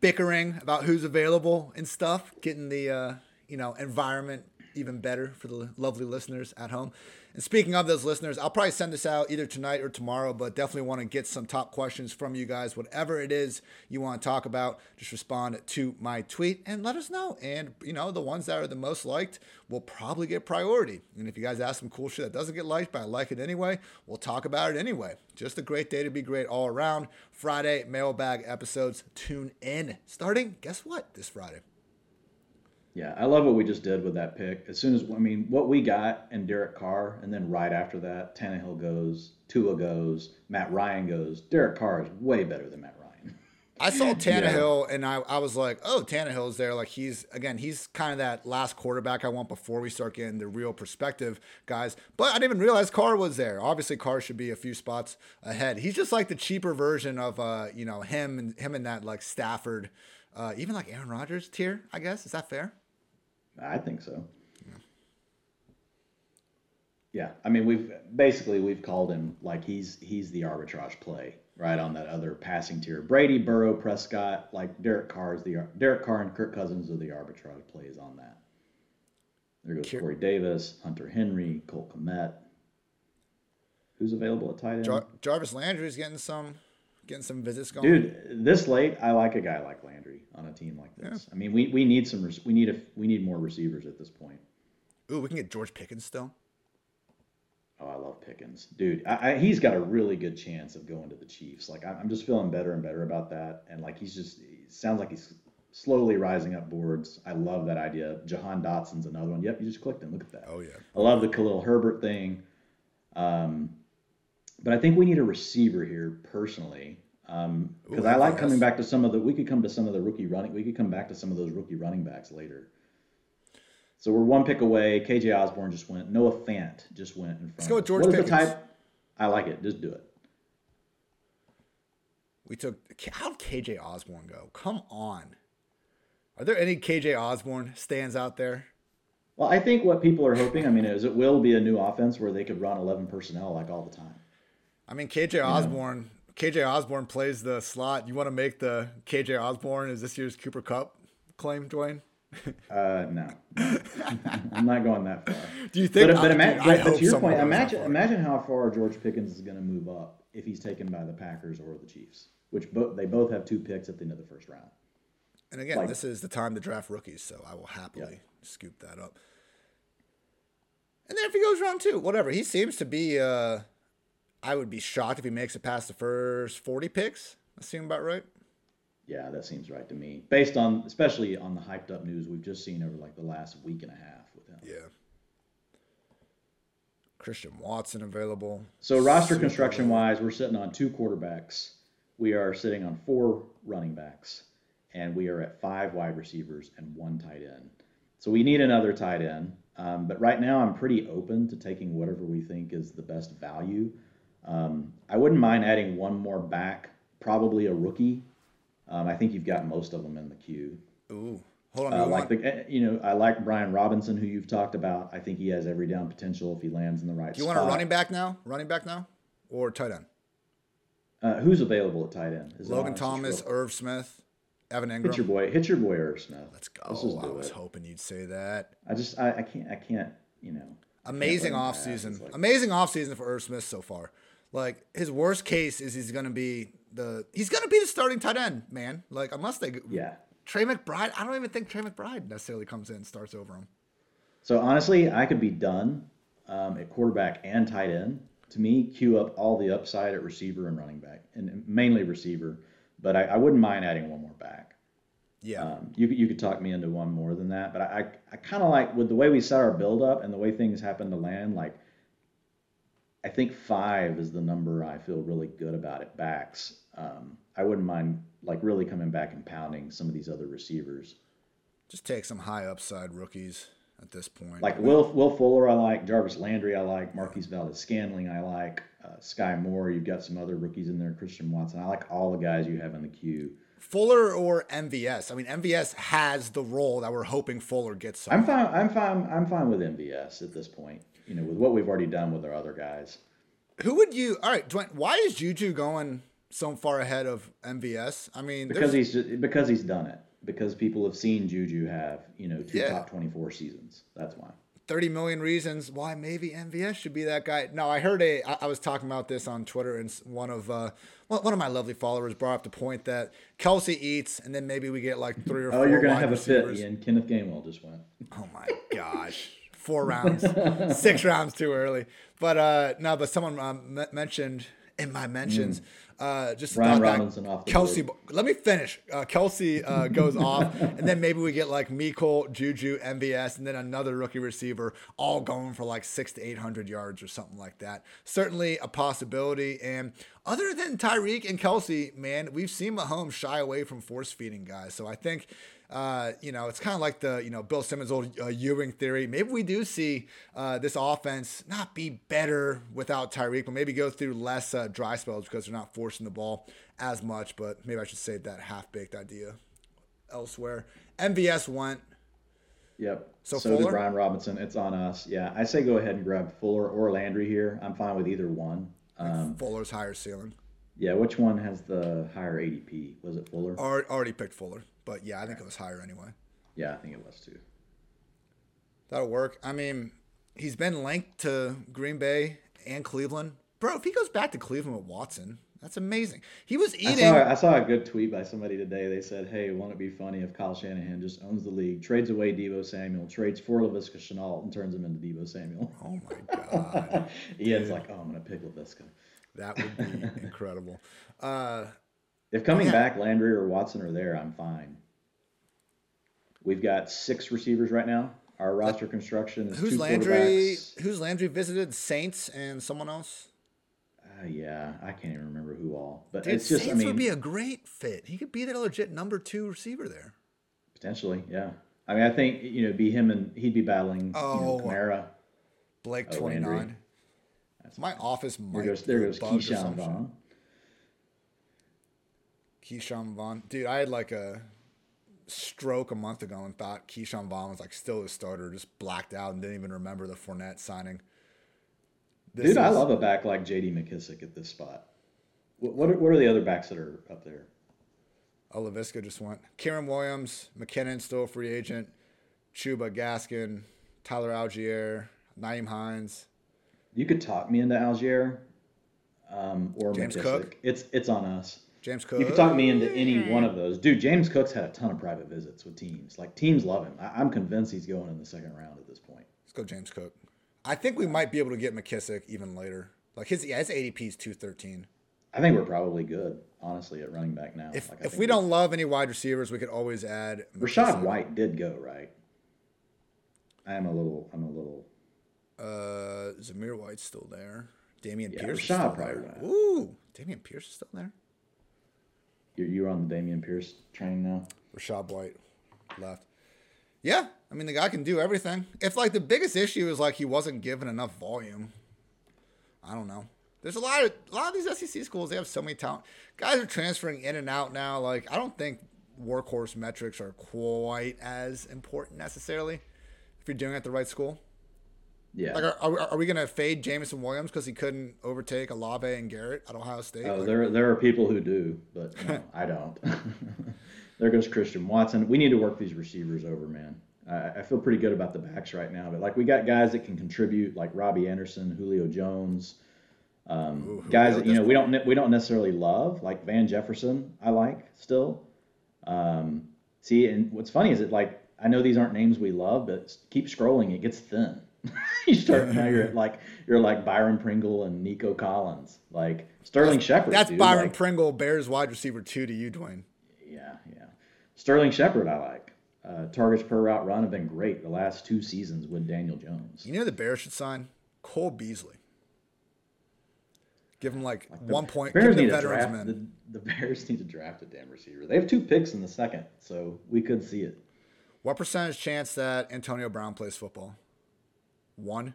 Speaker 1: bickering about who's available and stuff, getting the uh, you know environment even better for the lovely listeners at home. And speaking of those listeners, I'll probably send this out either tonight or tomorrow, but definitely want to get some top questions from you guys. Whatever it is you want to talk about, just respond to my tweet and let us know. And, you know, the ones that are the most liked will probably get priority. And if you guys ask some cool shit that doesn't get liked, but I like it anyway, we'll talk about it anyway. Just a great day to be great all around. Friday mailbag episodes. Tune in. Starting, guess what, this Friday?
Speaker 2: Yeah, I love what we just did with that pick. As soon as I mean, what we got in Derek Carr, and then right after that, Tannehill goes, Tua goes, Matt Ryan goes. Derek Carr is way better than Matt Ryan.
Speaker 1: I saw Tannehill, yeah. and I, I was like, oh, Tannehill's there. Like he's again, he's kind of that last quarterback I want before we start getting the real perspective guys. But I didn't even realize Carr was there. Obviously, Carr should be a few spots ahead. He's just like the cheaper version of uh, you know, him and him and that like Stafford, uh, even like Aaron Rodgers tier. I guess is that fair?
Speaker 2: I think so. Yeah. yeah. I mean, we've basically we've called him like he's he's the arbitrage play right on that other passing tier. Brady, Burrow, Prescott, like Derek Carr is the Derek Carr and Kirk Cousins are the arbitrage plays on that. There goes Corey Davis, Hunter Henry, Cole Kmet. Who's available at tight end? Jar-
Speaker 1: Jarvis Landry's getting some getting some visits going.
Speaker 2: Dude, this late, I like a guy like Landry on a team like this. Yeah. I mean, we, we need some we need a we need more receivers at this point.
Speaker 1: Ooh, we can get George Pickens still.
Speaker 2: Oh, I love Pickens, dude. I, I, he's got a really good chance of going to the Chiefs. Like I'm, I'm just feeling better and better about that, and like he's just he sounds like he's slowly rising up boards. I love that idea. Jahan Dotson's another one. Yep, you just clicked him. Look at that.
Speaker 1: Oh yeah.
Speaker 2: I love the Khalil Herbert thing. Um, but I think we need a receiver here personally. Um, because I like coming back to some of the. We could come to some of the rookie running. We could come back to some of those rookie running backs later. So we're one pick away. KJ Osborn just went. Noah Fant just went in front.
Speaker 1: Let's go with George
Speaker 2: what
Speaker 1: Pickens.
Speaker 2: the type? I like it. Just do it.
Speaker 1: We took. How'd KJ Osborn go? Come on. Are there any KJ Osborn stands out there?
Speaker 2: Well, I think what people are hoping, I mean, is it will be a new offense where they could run 11 personnel like all the time.
Speaker 1: I mean, KJ Osborn. KJ Osborne plays the slot. You want to make the KJ Osborne is this year's Cooper Kupp claim, Dwain?
Speaker 2: Uh, no, I'm not going that far.
Speaker 1: Do you think?
Speaker 2: But, but, ima-
Speaker 1: I
Speaker 2: but, but to your point, imagine imagine how far George Pickens is going to move up if he's taken by the Packers or the Chiefs, which they both have two picks at the end of the first round.
Speaker 1: And again,
Speaker 2: like-
Speaker 1: this is the time to draft rookies, so I will happily scoop that up. And then if he goes round two, whatever. He seems to be. Uh, I would be shocked if he makes it past the first forty picks. That seem about right.
Speaker 2: Yeah, that seems right to me, based on especially on the hyped up news we've just seen over like the last week and a half with him.
Speaker 1: Yeah. Christian Watson available.
Speaker 2: So roster construction wise, we're sitting on two quarterbacks. We are sitting on four running backs, and we are at five wide receivers and one tight end. So we need another tight end. Um, but right now, I'm pretty open to taking whatever we think is the best value. Um, I wouldn't mind adding one more back, probably a rookie. Um, I think you've got most of them in the queue.
Speaker 1: Ooh, hold on.
Speaker 2: Uh, like the, eh, you know, I like Brian Robinson, who you've talked about. I think he has every down potential if he lands in the right spot.
Speaker 1: do you
Speaker 2: spot.
Speaker 1: want a running back now? Running back now, or tight end?
Speaker 2: Uh, who's available at tight end? Is
Speaker 1: Logan Thomas, Irv Smith, Evan Engram.
Speaker 2: Hit your boy, hit your boy Irv Smith.
Speaker 1: Let's
Speaker 2: Let's
Speaker 1: go.
Speaker 2: just
Speaker 1: I was
Speaker 2: it.
Speaker 1: hoping you'd say that.
Speaker 2: I just, I, I can't, I can't, you know.
Speaker 1: Amazing
Speaker 2: let him
Speaker 1: off season.
Speaker 2: Like-
Speaker 1: Amazing off season for Irv Smith so far. Like his worst case is he's gonna be the he's gonna be the starting tight end, man. Like unless they
Speaker 2: yeah.
Speaker 1: Trey McBride, I don't even think Trey McBride necessarily comes in and starts over him.
Speaker 2: So honestly, I could be done um, at quarterback and tight end. To me, queue up all the upside at receiver and running back, and mainly receiver. But I, I wouldn't mind adding one more back.
Speaker 1: Yeah.
Speaker 2: Um, you could you could talk me into one more than that, but I I, I kind of like with the way we set our build up and the way things happen to land. Like, I think five is the number I feel really good about at backs. Um, I wouldn't mind like really coming back and pounding some of these other receivers.
Speaker 1: Just take some high upside rookies at this point.
Speaker 2: Like Will Will Fuller, I like Jarvis Landry, I like Marquez Valdes Scantling, I like uh, Skyy Moore. You've got some other rookies in there, Christian Watson. I like all the guys you have in the queue.
Speaker 1: Fuller or MVS. I mean, MVS has the role that we're hoping Fuller gets.
Speaker 2: I'm fine. I'm fine. I'm fine with MVS at this point. You know, with what we've already done with our other guys.
Speaker 1: Who would you? All right, Dwain. Why is Juju going so far ahead of MVS? I mean,
Speaker 2: Because
Speaker 1: there's-
Speaker 2: he's just, because he's done it. Because people have seen Juju have you know two
Speaker 1: Yeah.
Speaker 2: top 24 seasons. That's why.
Speaker 1: 30 million reasons why maybe MVS should be that guy. No, I heard a. I, I was talking about this on Twitter, and one of uh, one of my lovely followers brought up the point that Kelce eats, and then maybe we get like three or
Speaker 2: Oh,
Speaker 1: four.
Speaker 2: you're gonna have a fit,
Speaker 1: receivers.
Speaker 2: Ian. Kenneth Gainwell just went.
Speaker 1: Oh my gosh. Four rounds, six rounds too early. But uh no, but someone um, m- mentioned in my mentions, uh, just that
Speaker 2: Robinson off
Speaker 1: Kelce.
Speaker 2: board.
Speaker 1: Let me finish. Uh, Kelce uh, goes off, and then maybe we get like Miko, Juju, MVS, and then another rookie receiver, all going for like six to eight hundred yards or something like that. Certainly a possibility. And other than Tyreek and Kelce, man, we've seen Mahomes shy away from force feeding guys. So I think uh, you know, it's kind of like the, you know, Bill Simmons' old uh, Ewing theory. Maybe we do see uh, this offense not be better without Tyreek, but maybe go through less uh, dry spells because they're not forcing the ball as much. But maybe I should save that half baked idea elsewhere. MVS went.
Speaker 2: Yep.
Speaker 1: So
Speaker 2: So, did
Speaker 1: Fuller?
Speaker 2: Brian Robinson. It's on us. Yeah, I say go ahead and grab Fuller or Landry here. I'm fine with either one. Um,
Speaker 1: Fuller's higher ceiling.
Speaker 2: yeah, which one has the higher ADP? Was it Fuller?
Speaker 1: Alre- Already picked Fuller, but yeah, I think it was higher anyway.
Speaker 2: Yeah, I think it was too.
Speaker 1: That'll work. I mean, he's been linked to Green Bay and Cleveland. Bro, if he goes back to Cleveland with Watson, That's amazing. He was
Speaker 2: I
Speaker 1: eating.
Speaker 2: saw, I saw a good tweet by somebody today. They said, "Hey, won't it be funny if Kyle Shanahan just owns the league, trades away Deebo Samuel, trades for Laviska Shenault, and turns him into Deebo Samuel?"
Speaker 1: oh my god,
Speaker 2: Ian's like, "Oh, I'm gonna pick Laviska."
Speaker 1: that would be incredible. Uh,
Speaker 2: If coming
Speaker 1: Yeah.
Speaker 2: back Landry or Watson are there, I'm fine. We've got six receivers right now. Our roster construction is
Speaker 1: who's
Speaker 2: two
Speaker 1: Landry?
Speaker 2: quarterbacks.
Speaker 1: Who's Landry visited? Saints and someone else.
Speaker 2: Uh, yeah, I can't even remember who all, but
Speaker 1: Dude,
Speaker 2: it's just,
Speaker 1: Saints
Speaker 2: I mean,
Speaker 1: would be a great fit. He could be the legit number two receiver there.
Speaker 2: potentially, yeah. I mean, I think you know, be him and he'd be battling, you
Speaker 1: Oh.
Speaker 2: know, Kamara.
Speaker 1: Blake
Speaker 2: Oh,
Speaker 1: twenty
Speaker 2: Landry.
Speaker 1: My office might
Speaker 2: There goes, there goes Keyshawn. Vaughn.
Speaker 1: Keyshawn Vaughn. Dude, I had like a stroke a month ago and thought Keyshawn Vaughn was like still a starter, just blacked out and didn't even remember the Fournette signing. This
Speaker 2: Dude, I love a back like J.D. McKissic at this spot. What what are, what are the other backs that are up there?
Speaker 1: Oh, Laviska just went. Kyren Williams, McKinnon still a free agent. Chuba Gaskin, Tyler Allgeier, Nyheim Hines.
Speaker 2: You could talk me into Allgeier um, or
Speaker 1: James
Speaker 2: McKissick.
Speaker 1: Cook?
Speaker 2: It's it's on us.
Speaker 1: James Cook.
Speaker 2: You could talk me into any one of those. Dude, James Cook's had a ton of private visits with teams. Like teams love him. I, I'm convinced he's going in the second round at this point.
Speaker 1: Let's go James Cook. I think we might be able to get McKissic even later. Like his yeah, his ADP is two thirteen.
Speaker 2: I think we're probably good, honestly, at running back now.
Speaker 1: If
Speaker 2: Like,
Speaker 1: if we don't love any wide receivers, we could always add
Speaker 2: Rashad
Speaker 1: McKissick.
Speaker 2: White did go right. I am a little. I'm a little.
Speaker 1: Uh, Zamir White's still there. Dameon
Speaker 2: Yeah,
Speaker 1: Pierce is still
Speaker 2: probably
Speaker 1: there.
Speaker 2: went.
Speaker 1: Ooh, Dameon Pierce is still there.
Speaker 2: You're, you're on the Dameon Pierce train now.
Speaker 1: Rachaad White left. Yeah, I mean the guy can do everything. If like the biggest issue is like he wasn't given enough volume, I don't know. There's a lot of a lot of these SEC schools. They have so many talent. Guys are transferring in and out now. Like I don't think workhorse metrics are quite as important necessarily if you're doing it at the right school.
Speaker 2: Yeah.
Speaker 1: Like, are, are, we gonna fade Jameson Williams because he couldn't overtake Olave and Garrett at Ohio State?
Speaker 2: Oh,
Speaker 1: Like,
Speaker 2: there there are people who do, but no, I don't. there goes Christian Watson. We need to work these receivers over, man. I, I feel pretty good about the backs right now, but like we got guys that can contribute, like Robbie Anderson, Julio Jones, um, guys that you know we don't we don't necessarily love, like Van Jefferson. I like still. Um, see, and what's funny is it like I know these aren't names we love, but keep scrolling, it gets thin. you start now you're at like you're like Byron Pringle and Nico Collins, like Sterling Shepard.
Speaker 1: that's
Speaker 2: dude,
Speaker 1: Byron
Speaker 2: like-
Speaker 1: Pringle, Bears wide receiver two to you, Dwain.
Speaker 2: yeah, yeah. Sterling Shepard, I like. Uh, targets per route run have been great the last two seasons with Daniel Jones.
Speaker 1: You know the Bears should sign Cole Beasley. Give him like, one point.
Speaker 2: Bears need
Speaker 1: the
Speaker 2: to
Speaker 1: veterans
Speaker 2: draft. The, the Bears need to draft a damn receiver. They have two picks in the second, so we could see it.
Speaker 1: What percentage chance that Antonio Brown plays football? One.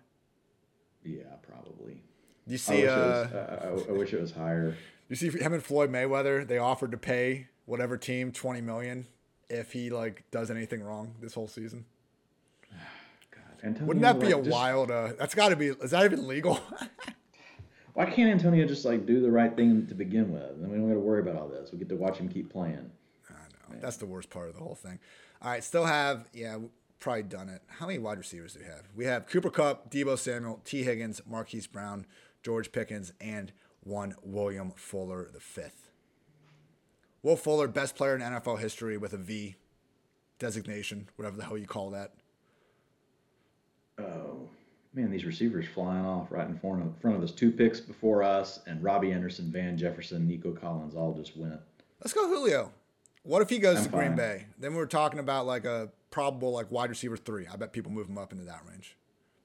Speaker 2: Yeah, probably.
Speaker 1: You
Speaker 2: I
Speaker 1: see,
Speaker 2: wish, it
Speaker 1: uh,
Speaker 2: was, uh, I, I wish it was higher.
Speaker 1: you see him and Floyd Mayweather. They offered to pay whatever team twenty million if he like does anything wrong this whole season.
Speaker 2: Antonio,
Speaker 1: Wouldn't that be
Speaker 2: like,
Speaker 1: a
Speaker 2: just-
Speaker 1: wild? Uh, that's got to be. Is that even legal?
Speaker 2: Why can't Antonio just like do the right thing to begin with? And then we don't got to worry about all this. We get to watch him keep playing.
Speaker 1: I know. That's the worst part of the whole thing. All right, still have yeah, probably done it. How many wide receivers do we have? We have Cooper Kupp, Deebo Samuel, Tee Higgins, Marquise Brown, George Pickens, and one William Fuller the fifth. Will Fuller, best player in NFL history with a V designation, whatever the hell you call that.
Speaker 2: Oh man, these receivers flying off right in front of front of us. Two picks before us, and Robbie Anderson, Van Jefferson, Nico Collins all just went.
Speaker 1: Let's go Julio. What if he goes
Speaker 2: I'm
Speaker 1: to Green. Bay? Then we're talking about like a probable like wide receiver three. I bet people move him up into that range.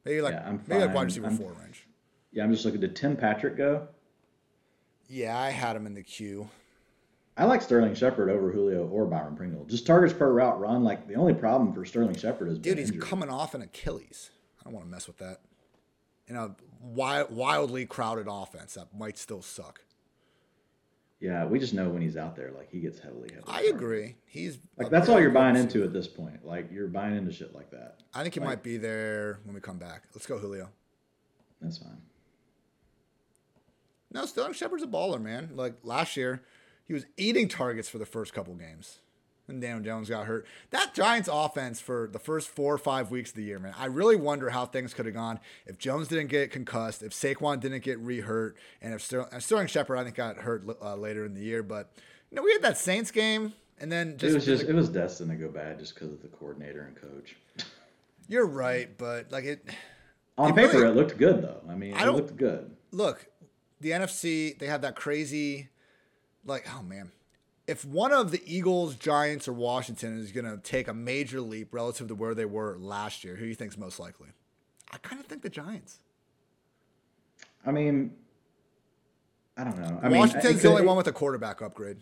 Speaker 1: Maybe like
Speaker 2: Yeah, I'm
Speaker 1: maybe like wide receiver
Speaker 2: I'm-
Speaker 1: four range.
Speaker 2: Yeah, I'm just looking. Did Tim Patrick go?
Speaker 1: Yeah, I had him in the queue.
Speaker 2: I like Sterling Shepard over Julio or Byron Pringle. Just targets per route run. Like the only problem for Sterling Shepard is
Speaker 1: Dude, he's
Speaker 2: injury.
Speaker 1: coming off an Achilles. I don't want to mess with that. In a wild, wildly crowded offense that might still suck.
Speaker 2: Yeah, we just know when he's out there, like he gets heavily. heavily
Speaker 1: I
Speaker 2: targeted.
Speaker 1: agree. He's
Speaker 2: Like that's all you're buying into at this point. Like you're buying into shit like that.
Speaker 1: I think he might be there when we come back. Let's go, Julio.
Speaker 2: That's fine.
Speaker 1: No, Sterling Shepard's a baller, man. Like last year, he was eating targets for the first couple games. And Daniel Jones got hurt. That Giants offense for the first four or five weeks of the year, man, I really wonder how things could have gone if Jones didn't get concussed, if Saquon didn't get re-hurt, and if Sterling, Sterling Shepard I think got hurt uh, later in the year. But you know, we had that Saints game, and then
Speaker 2: just it was just it was destined to go bad just because of the coordinator and coach.
Speaker 1: You're right, but like it.
Speaker 2: On it paper, really, it looked good though. I mean, I it looked good.
Speaker 1: Look, the NFC they have that crazy, like oh man, if one of the Eagles, Giants, or Washington is going to take a major leap relative to where they were last year, who do you think is most likely? I kind of think the Giants.
Speaker 2: I mean, I don't know. I
Speaker 1: Washington's mean, the only one with a quarterback upgrade.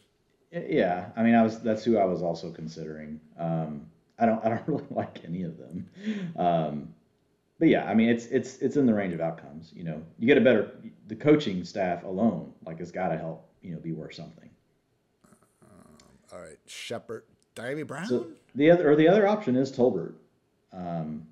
Speaker 2: Yeah, I mean, I was that's who I was also considering. Um, I don't I don't really like any of them, um, but yeah, I mean, it's it's it's in the range of outcomes. You know, you get a better the coaching staff alone, like it's got to help. You know, be worth something.
Speaker 1: All right, Shepard, Davy Brown.
Speaker 2: So the other or the other option is Tolbert. Um,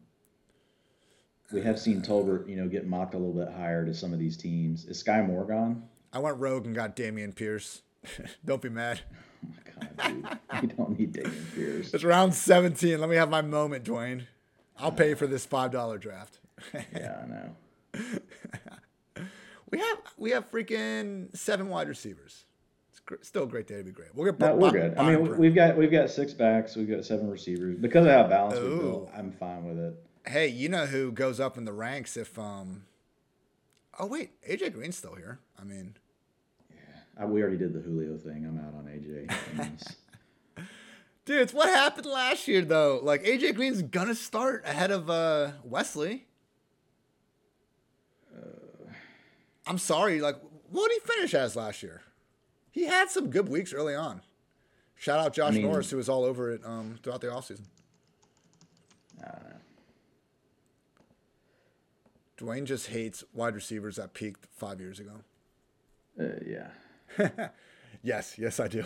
Speaker 2: we have seen Tolbert, you know, get mocked a little bit higher to some of these teams. Is Skyy Moore gone?
Speaker 1: I went rogue and got Dameon Pierce. don't be mad.
Speaker 2: Oh my god, dude. you don't need Dameon Pierce.
Speaker 1: It's round 17. Let me have my moment, Dwain. I'll pay for this five dollar draft.
Speaker 2: yeah, I know.
Speaker 1: we have we have freaking seven wide receivers still a great day to be great. We'll
Speaker 2: get no, we're good. I mean, we've got we've got six backs, we've got seven receivers. Because of how balanced we built, I'm fine with it.
Speaker 1: Hey, you know who goes up in the ranks if um Oh wait, AJ Green's still here. I mean
Speaker 2: Yeah. I, we already did the Julio thing. I'm out on AJ.
Speaker 1: Dude, it's what happened last year though. Like AJ Green's gonna start ahead of uh Wesley. Uh, I'm sorry, like what did he finish as last year? He had some good weeks early on. Shout out Josh I mean, Norris, who was all over it um, throughout the offseason. Uh, Dwain just hates wide receivers that peaked five years ago.
Speaker 2: Uh, yeah.
Speaker 1: yes, yes, I do.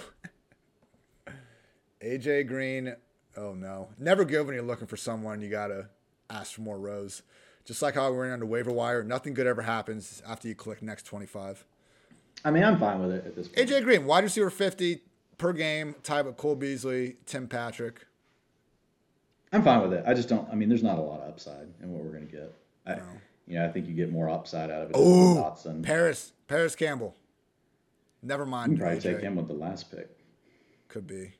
Speaker 1: AJ Green. Oh no, never good when you're looking for someone. You gotta ask for more rows. Just like how we were on the waiver wire, nothing good ever happens after you click next 25.
Speaker 2: I mean, I'm fine with it at this point.
Speaker 1: AJ Green, wide receiver 50 per game, tied with Cole Beasley, Tim Patrick.
Speaker 2: I'm fine with it. I just don't. I mean, there's not a lot of upside in what we're going to get. I, no. You know, I think you get more upside out of it.
Speaker 1: Oh, Paris, Parris Campbell. Never mind.
Speaker 2: You probably AJ. take him with the last pick.
Speaker 1: Could be.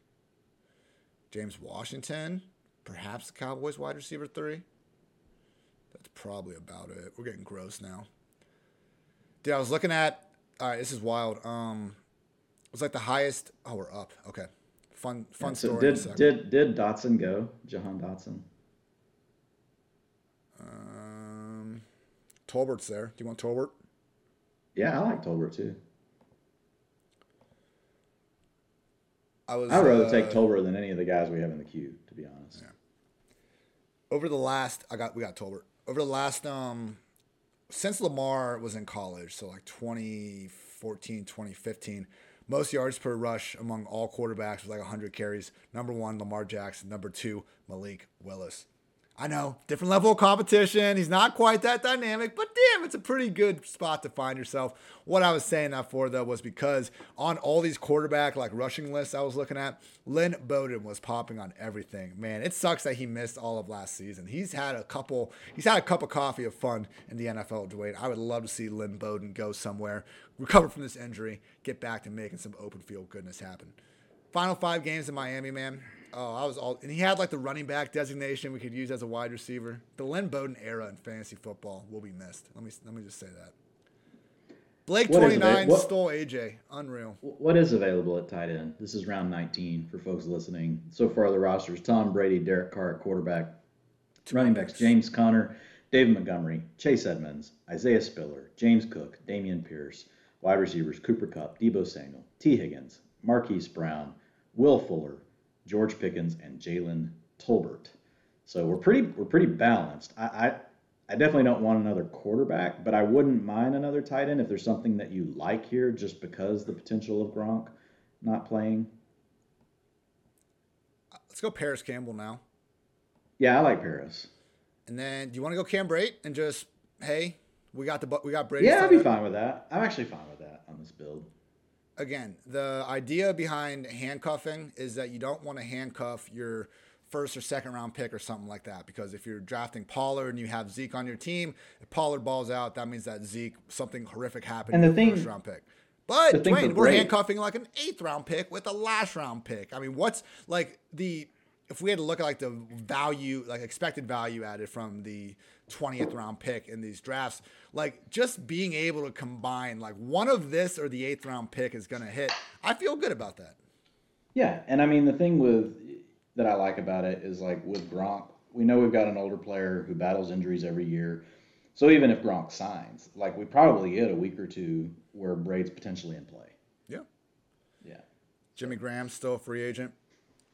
Speaker 1: James Washington, perhaps the Cowboys wide receiver three. That's probably about it. We're getting gross now. Dude, I was looking at all right, this is wild. Um, it was like the highest. Oh, we're up. Okay, fun, fun yeah, so
Speaker 2: story. Did did did Dotson go? Jahan Dotson.
Speaker 1: Um, Tolbert's there. Do you want Tolbert?
Speaker 2: Yeah, I like Tolbert too.
Speaker 1: I was.
Speaker 2: I'd rather uh, take Tolbert than any of the guys we have in the queue, to be honest. Yeah.
Speaker 1: Over the last, I got we got Tolbert. Over the last um since Lamar was in college, so like 2014, 2015, most yards per rush among all quarterbacks was like 100 carries. Number one, Lamar Jackson. Number two, Malik Willis. I know, different level of competition. He's not quite that dynamic, but damn, it's a pretty good spot to find yourself. What I was saying that for though was because on all these quarterback like rushing lists I was looking at, Lynn Bowden was popping on everything. Man, it sucks that he missed all of last season. He's had a couple, he's had a cup of coffee of fun in the NFL, Dwain. I would love to see Lynn Bowden go somewhere, recover from this injury, get back to making some open field goodness happen. Final five games in Miami, man. Oh, I was all, and he had like the running back designation we could use as a wide receiver. The Lynn Bowden era in fantasy football will be missed. Let me let me just say that. Blake twenty nine stole AJ. Unreal.
Speaker 2: What is available at tight end? This is round nineteen for folks listening. So far, the rosters: Tom Brady, Derek Carr, quarterback, Two running backs: James Conner, David Montgomery, Chase Edmonds, Isaiah Spiller, James Cook, Dameon Pierce. Wide receivers: Cooper Kupp, Deebo Samuel, Tee Higgins, Marquise Brown, Will Fuller, George Pickens, and Jalen Tolbert. So we're pretty we're pretty balanced. I, I, I definitely don't want another quarterback, but I wouldn't mind another tight end if there's something that you like here, just because the potential of Gronk not playing.
Speaker 1: Let's go Parris Campbell now.
Speaker 2: Yeah, I like Parris.
Speaker 1: And then, do you want to go Cam Brate and just hey, we got the we got Brady?
Speaker 2: Yeah, I'd be fine with that. I'm actually fine with that on this build.
Speaker 1: Again, the idea behind handcuffing is that you don't want to handcuff your first or second round pick or something like that. Because if you're drafting Pollard and you have Zeke on your team, if Pollard balls out, that means that Zeke something horrific happened
Speaker 2: And
Speaker 1: in
Speaker 2: the thing-
Speaker 1: first round pick. But
Speaker 2: Dwain,
Speaker 1: we're handcuffing like an eighth round pick with a last round pick. I mean, what's like the if we had to look at like the value, like expected value added from the 20th round pick in these drafts, like just being able to combine like one of this or the eighth round pick is going to hit. I feel good about that.
Speaker 2: Yeah, and I mean the thing with that I like about it is like with Gronk, we know we've got an older player who battles injuries every year. So even if Gronk signs, like we probably get a week or two where Brate's potentially in play.
Speaker 1: Yeah.
Speaker 2: Yeah.
Speaker 1: Jimmy Graham still a free agent.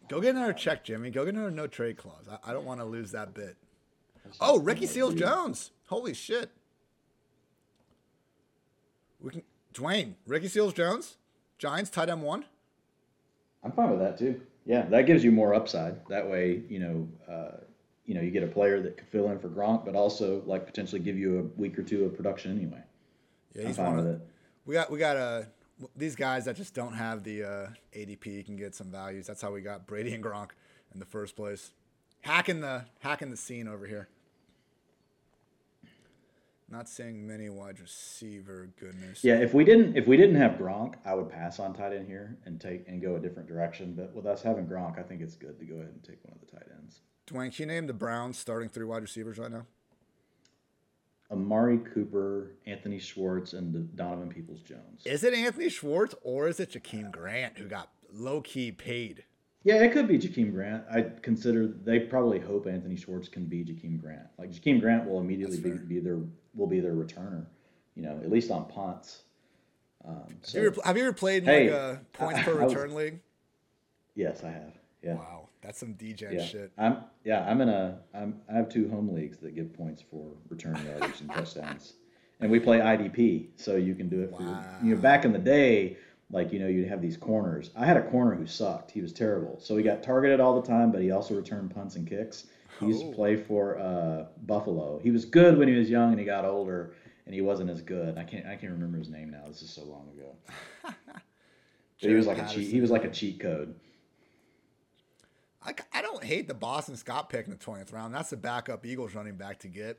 Speaker 1: Go get another check, Jimmy. Go get another no trade clause. I, I don't want to lose that bit. Oh, Ricky Seals Jones. Holy shit. We can Dwain, Ricky Seals Jones, Giants tight end one.
Speaker 2: I'm fine with that too. Yeah, that gives you more upside. That way, you know, uh, you know, you get a player that could fill in for Gronk, but also like potentially give you a week or two of production anyway.
Speaker 1: Yeah,
Speaker 2: I'm
Speaker 1: he's
Speaker 2: fine
Speaker 1: one of
Speaker 2: it.
Speaker 1: we got we got uh, these guys that just don't have the uh, ADP can get some values. That's how we got Brady and Gronk in the first place. Hacking the hacking the scene over here. Not seeing many wide receiver goodness.
Speaker 2: Yeah, if we didn't if we didn't have Gronk, I would pass on tight end here and take and go a different direction. But with us having Gronk, I think it's good to go ahead and take one of the tight ends.
Speaker 1: Dwain, can you name the Browns starting three wide receivers right now?
Speaker 2: Amari Cooper, Anthony Schwartz, and Donovan Peoples Jones.
Speaker 1: Is it Anthony Schwartz or is it Jakeem Grant who got low key paid?
Speaker 2: Yeah, it could be Jakeem Grant. I consider they probably hope Anthony Schwartz can be Jakeem Grant. Like Jakeem Grant will immediately be, be their will be their returner. You know, at least on punts. Um,
Speaker 1: Have, you ever, have you ever played in
Speaker 2: Hey,
Speaker 1: like a points
Speaker 2: I-
Speaker 1: per
Speaker 2: I was-
Speaker 1: return league?
Speaker 2: yes, I have. Yeah.
Speaker 1: Wow, that's some DJ
Speaker 2: Yeah,
Speaker 1: shit.
Speaker 2: I'm yeah, I'm in a I'm I have two home leagues that give points for return yardage and touchdowns, and we play IDP, so you can do it for your, you know back in the day, like you know you'd have these corners. I had a corner who sucked. He was terrible, so he got targeted all the time, but he also returned punts and kicks. He used
Speaker 1: Oh.
Speaker 2: to play for uh, Buffalo. He was good when he was young, and he got older, and he wasn't as good. I can't I can't remember his name now. This is so long ago. But he was like
Speaker 1: Jared
Speaker 2: a cheat. He was like a cheat code.
Speaker 1: I, I don't hate the Boston Scott pick in the 20th round. That's the backup Eagles running back to get.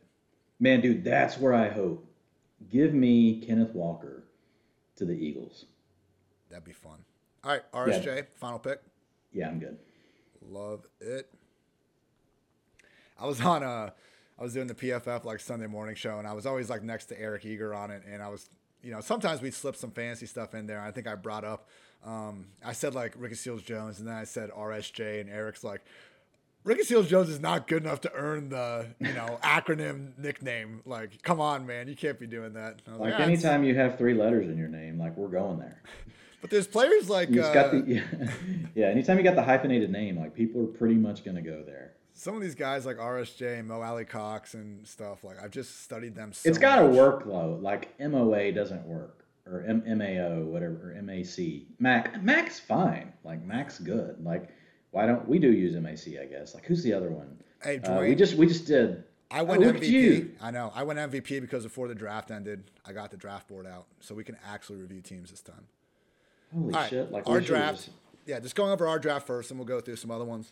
Speaker 2: Man, dude, that's where I hope. Give me Kenneth Walker to the Eagles.
Speaker 1: That'd be fun. All right, RSJ, final pick.
Speaker 2: Yeah, I'm good.
Speaker 1: Love it. I was on uh I was doing the PFF like Sunday morning show and I was always like next to Eric Eager on it and I was you know, sometimes we'd slip some fancy stuff in there. I think I brought up um I said like Ricky Seals Jones and then I said RSJ and Eric's like Ricky Seals Jones is not good enough to earn the, you know, acronym nickname. Like, come on, man, you can't be doing that. I was
Speaker 2: Like
Speaker 1: "Ah,
Speaker 2: anytime you have three letters in your name, like we're going there.
Speaker 1: But there's players like
Speaker 2: You
Speaker 1: uh,
Speaker 2: got the yeah, yeah. Anytime you got the hyphenated name, like people are pretty much gonna go there.
Speaker 1: some of these guys like RSJ and Mo Alie Cox and stuff. Like I've just studied them. So
Speaker 2: It's got to
Speaker 1: much.
Speaker 2: work though. Like MOA doesn't work, or M- MAO, whatever, or MAC. Mac Mac's fine. Like Mac's good. Like why don't we do use MAC? I guess. Like who's the other one?
Speaker 1: Hey,
Speaker 2: Uh, we just we just did.
Speaker 1: I went
Speaker 2: Oh,
Speaker 1: MVP. I know. I went MVP because before the draft ended, I got the draft board out, so we can actually review teams this time.
Speaker 2: Holy
Speaker 1: All right,
Speaker 2: shit! Like
Speaker 1: our draft.
Speaker 2: just-
Speaker 1: Yeah, just going over our draft first, and we'll go through some other ones.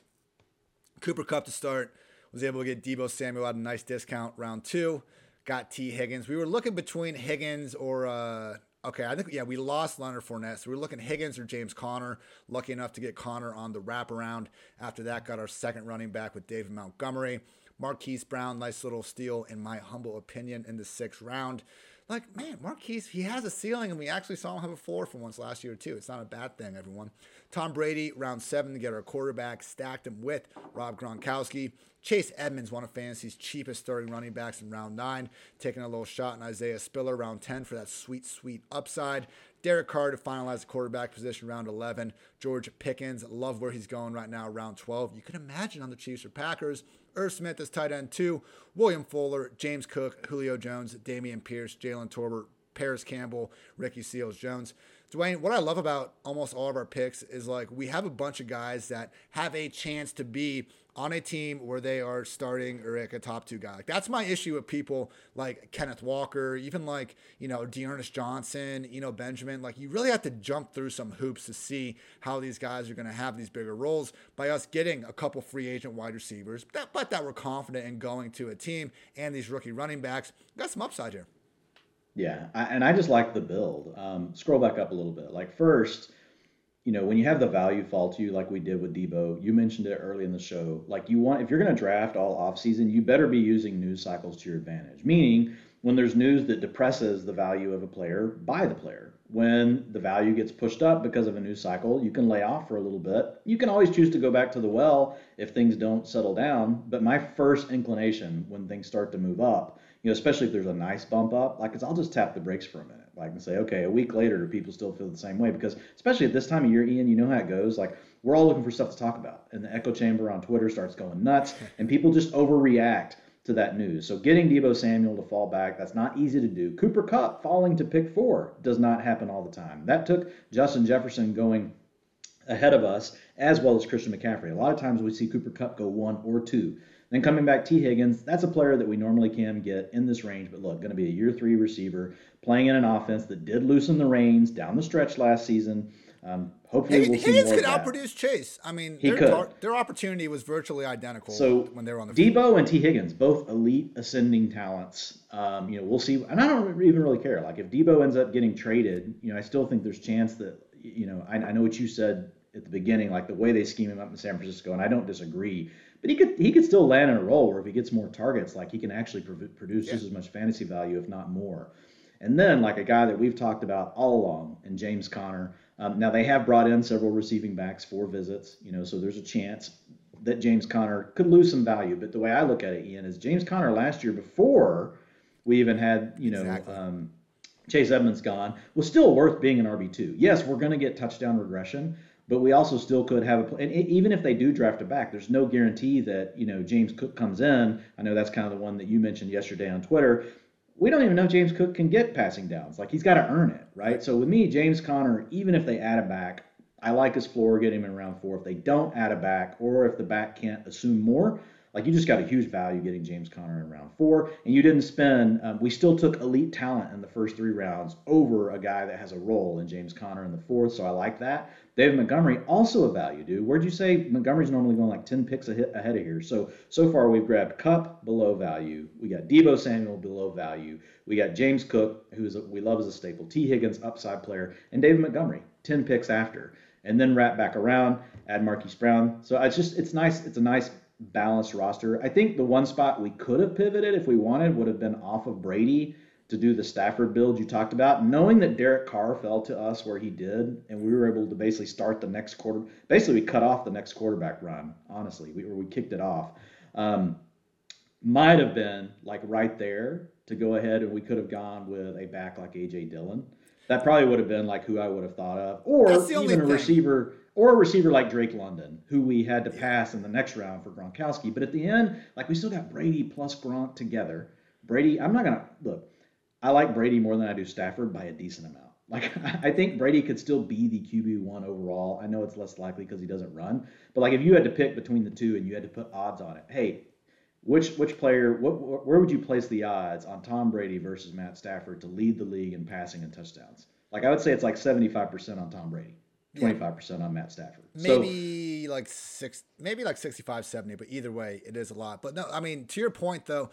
Speaker 1: Cooper Kupp to start. Was able to get Deebo Samuel at a nice discount round two. Got Tee Higgins. We were looking between Higgins or uh, okay, I think yeah, we lost Leonard Fournette, so we were looking Higgins or James Conner. Lucky enough to get Conner on the wraparound. After that, got our second running back with David Montgomery. Marquise Brown, nice little steal in my humble opinion in the sixth round. Like, man, Marquise, he has a ceiling, and we actually saw him have a floor for once last year, too. It's not a bad thing, everyone. Tom Brady, round seven to get our quarterback, stacked him with Rob Gronkowski. Chase Edmonds, one of fantasy's cheapest starting running backs in round nine, taking a little shot in Isaiah Spiller, round 10 for that sweet, sweet upside. Derek Carr to finalize the quarterback position, round 11. George Pickens, love where he's going right now, round 12. You can imagine on the Chiefs or Packers. Irv Smith is tight end two. William Fuller, James Cook, Julio Jones, Dameon Pierce, Jalen Tolbert, Parris Campbell, Ricky Seals Jones. Dwain, what I love about almost all of our picks is like we have a bunch of guys that have a chance to be on a team where they are starting or like a top two guy. Like that's my issue with people like Kenneth Walker, even like, you know, D'Ernest Johnson, you know, Benjamin. Like you really have to jump through some hoops to see how these guys are going to have these bigger roles by us getting a couple free agent wide receivers, but, but that we're confident in going to a team and these rookie running backs. Got some upside here.
Speaker 2: Yeah, I, and I just like the build. Um, scroll back up a little bit. Like first, you know, when you have the value fall to you, like we did with Deebo, you mentioned it early in the show. Like you want, if you're going to draft all offseason, you better be using news cycles to your advantage. Meaning, when there's news that depresses the value of a player, buy the player. When the value gets pushed up because of a news cycle, you can lay off for a little bit. You can always choose to go back to the well if things don't settle down. But my first inclination when things start to move up, you know, especially if there's a nice bump up, like is I'll just tap the brakes for a minute like and say, okay, a week later, do people still feel the same way? Because especially at this time of year, Ian, you know how it goes. Like we're all looking for stuff to talk about, and the echo chamber on Twitter starts going nuts, and people just overreact to that news. So getting Deebo Samuel to fall back, that's not easy to do. Cooper Kupp falling to pick four does not happen all the time. That took Justin Jefferson going ahead of us, as well as Christian McCaffrey. A lot of times we see Cooper Kupp go one or two. Then coming back, Tee Higgins, that's a player that we normally can get in this range, but look, going to be a year three receiver, playing in an offense that did loosen the reins down the stretch last season. Um, hopefully, we'll see
Speaker 1: Higgins could outproduce Chase. I mean,
Speaker 2: He
Speaker 1: their,
Speaker 2: could.
Speaker 1: tar- their opportunity was virtually identical
Speaker 2: So
Speaker 1: when they were on the field.
Speaker 2: Deebo and Tee Higgins, both elite ascending talents. Um, you know, we'll see. And I don't even really care. Like if Deebo ends up getting traded, you know, I still think there's chance that you know. I, I know what you said at the beginning, like the way they scheme him up in San Francisco, and I don't disagree. But he could he could still land in a role where if he gets more targets, like he can actually produce just as much fantasy value, if not more. And then like a guy that we've talked about all along, and James Conner. Um, now they have brought in several receiving backs for visits, you know, so there's a chance that James Conner could lose some value. But the way I look at it, Ian, is James Conner last year before we even had, you know,
Speaker 1: Exactly.
Speaker 2: um, Chase Edmonds gone, was still worth being an RB2. Yes, we're going to get touchdown regression, but we also still could have a and even if they do draft a back, there's no guarantee that, you know, James Cook comes in. I know that's kind of the one that you mentioned yesterday on Twitter. We don't even know James Cook can get passing downs. Like he's got to earn it, right? So with me, James Conner, even if they add a back, I like his floor, get him in round four. If they don't add a back, or if the back can't assume more, like you just got a huge value getting James Conner in round four, and you didn't spend. Um, we still took elite talent in the first three rounds over a guy that has a role in James Conner in the fourth, so I like that. David Montgomery also a value, dude. Where'd you say Montgomery's normally going like ten picks ahead of here? So so far we've grabbed Kupp below value. We got Deebo Samuel below value. We got James Cook, who we love as a staple. Tee Higgins upside player, and David Montgomery ten picks after and then wrap back around, add Marquise Brown. So it's just it's nice. It's a nice balanced roster. I think the one spot we could have pivoted if we wanted would have been off of Brady to do the Stafford build you talked about, knowing that Derek Carr fell to us where he did, and we were able to basically start the next quarter. Basically, we cut off the next quarterback run. Honestly, we or we kicked it off. Um, might have been like right there to go ahead, and we could have gone with a back like AJ Dillon. That probably would have been like who I would have thought of, or
Speaker 1: That's the only
Speaker 2: even a
Speaker 1: thing.
Speaker 2: receiver, or a receiver like Drake London, who we had to pass in the next round for Gronkowski. But at the end, like we still got Brady plus Gronk together. Brady, I'm not gonna look. I like Brady more than I do Stafford by a decent amount. Like I think Brady could still be the QB one overall. I know it's less likely because he doesn't run, but like if you had to pick between the two and you had to put odds on it, hey, which which player, what where would you place the odds on Tom Brady versus Matt Stafford to lead the league in passing and touchdowns? Like I would say it's like 75% on Tom Brady, 25% on Matt Stafford. So-
Speaker 1: maybe like six maybe like 65 70 but either way it is a lot but no i mean to your point though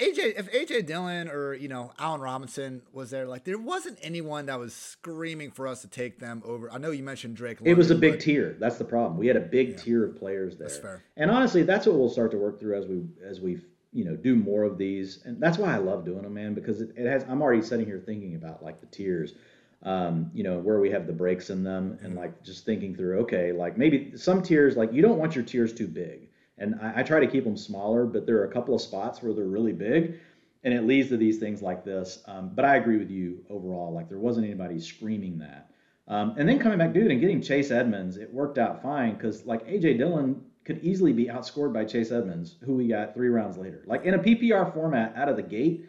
Speaker 1: aj if aj dillon or you know allen robinson was there like there wasn't anyone that was screaming for us to take them over i know you mentioned drake
Speaker 2: It was a big
Speaker 1: but-
Speaker 2: tier. That's the problem. We had a big tier of players there.
Speaker 1: That's fair.
Speaker 2: And honestly, that's what we'll start to work through as we as we you know do more of these. And that's why I love doing them, man, because it, it has. I'm already sitting here thinking about like the tiers. Um, you know where we have the breaks in them, and like just thinking through. Okay, like maybe some tiers, like you don't want your tiers too big, and I, I try to keep them smaller. But there are a couple of spots where they're really big, and it leads to these things like this. Um, but I agree with you overall. Like there wasn't anybody screaming that. Um, and then coming back, dude, and getting Chase Edmonds, it worked out fine because like AJ Dillon could easily be outscored by Chase Edmonds, who we got three rounds later. Like in a PPR format out of the gate,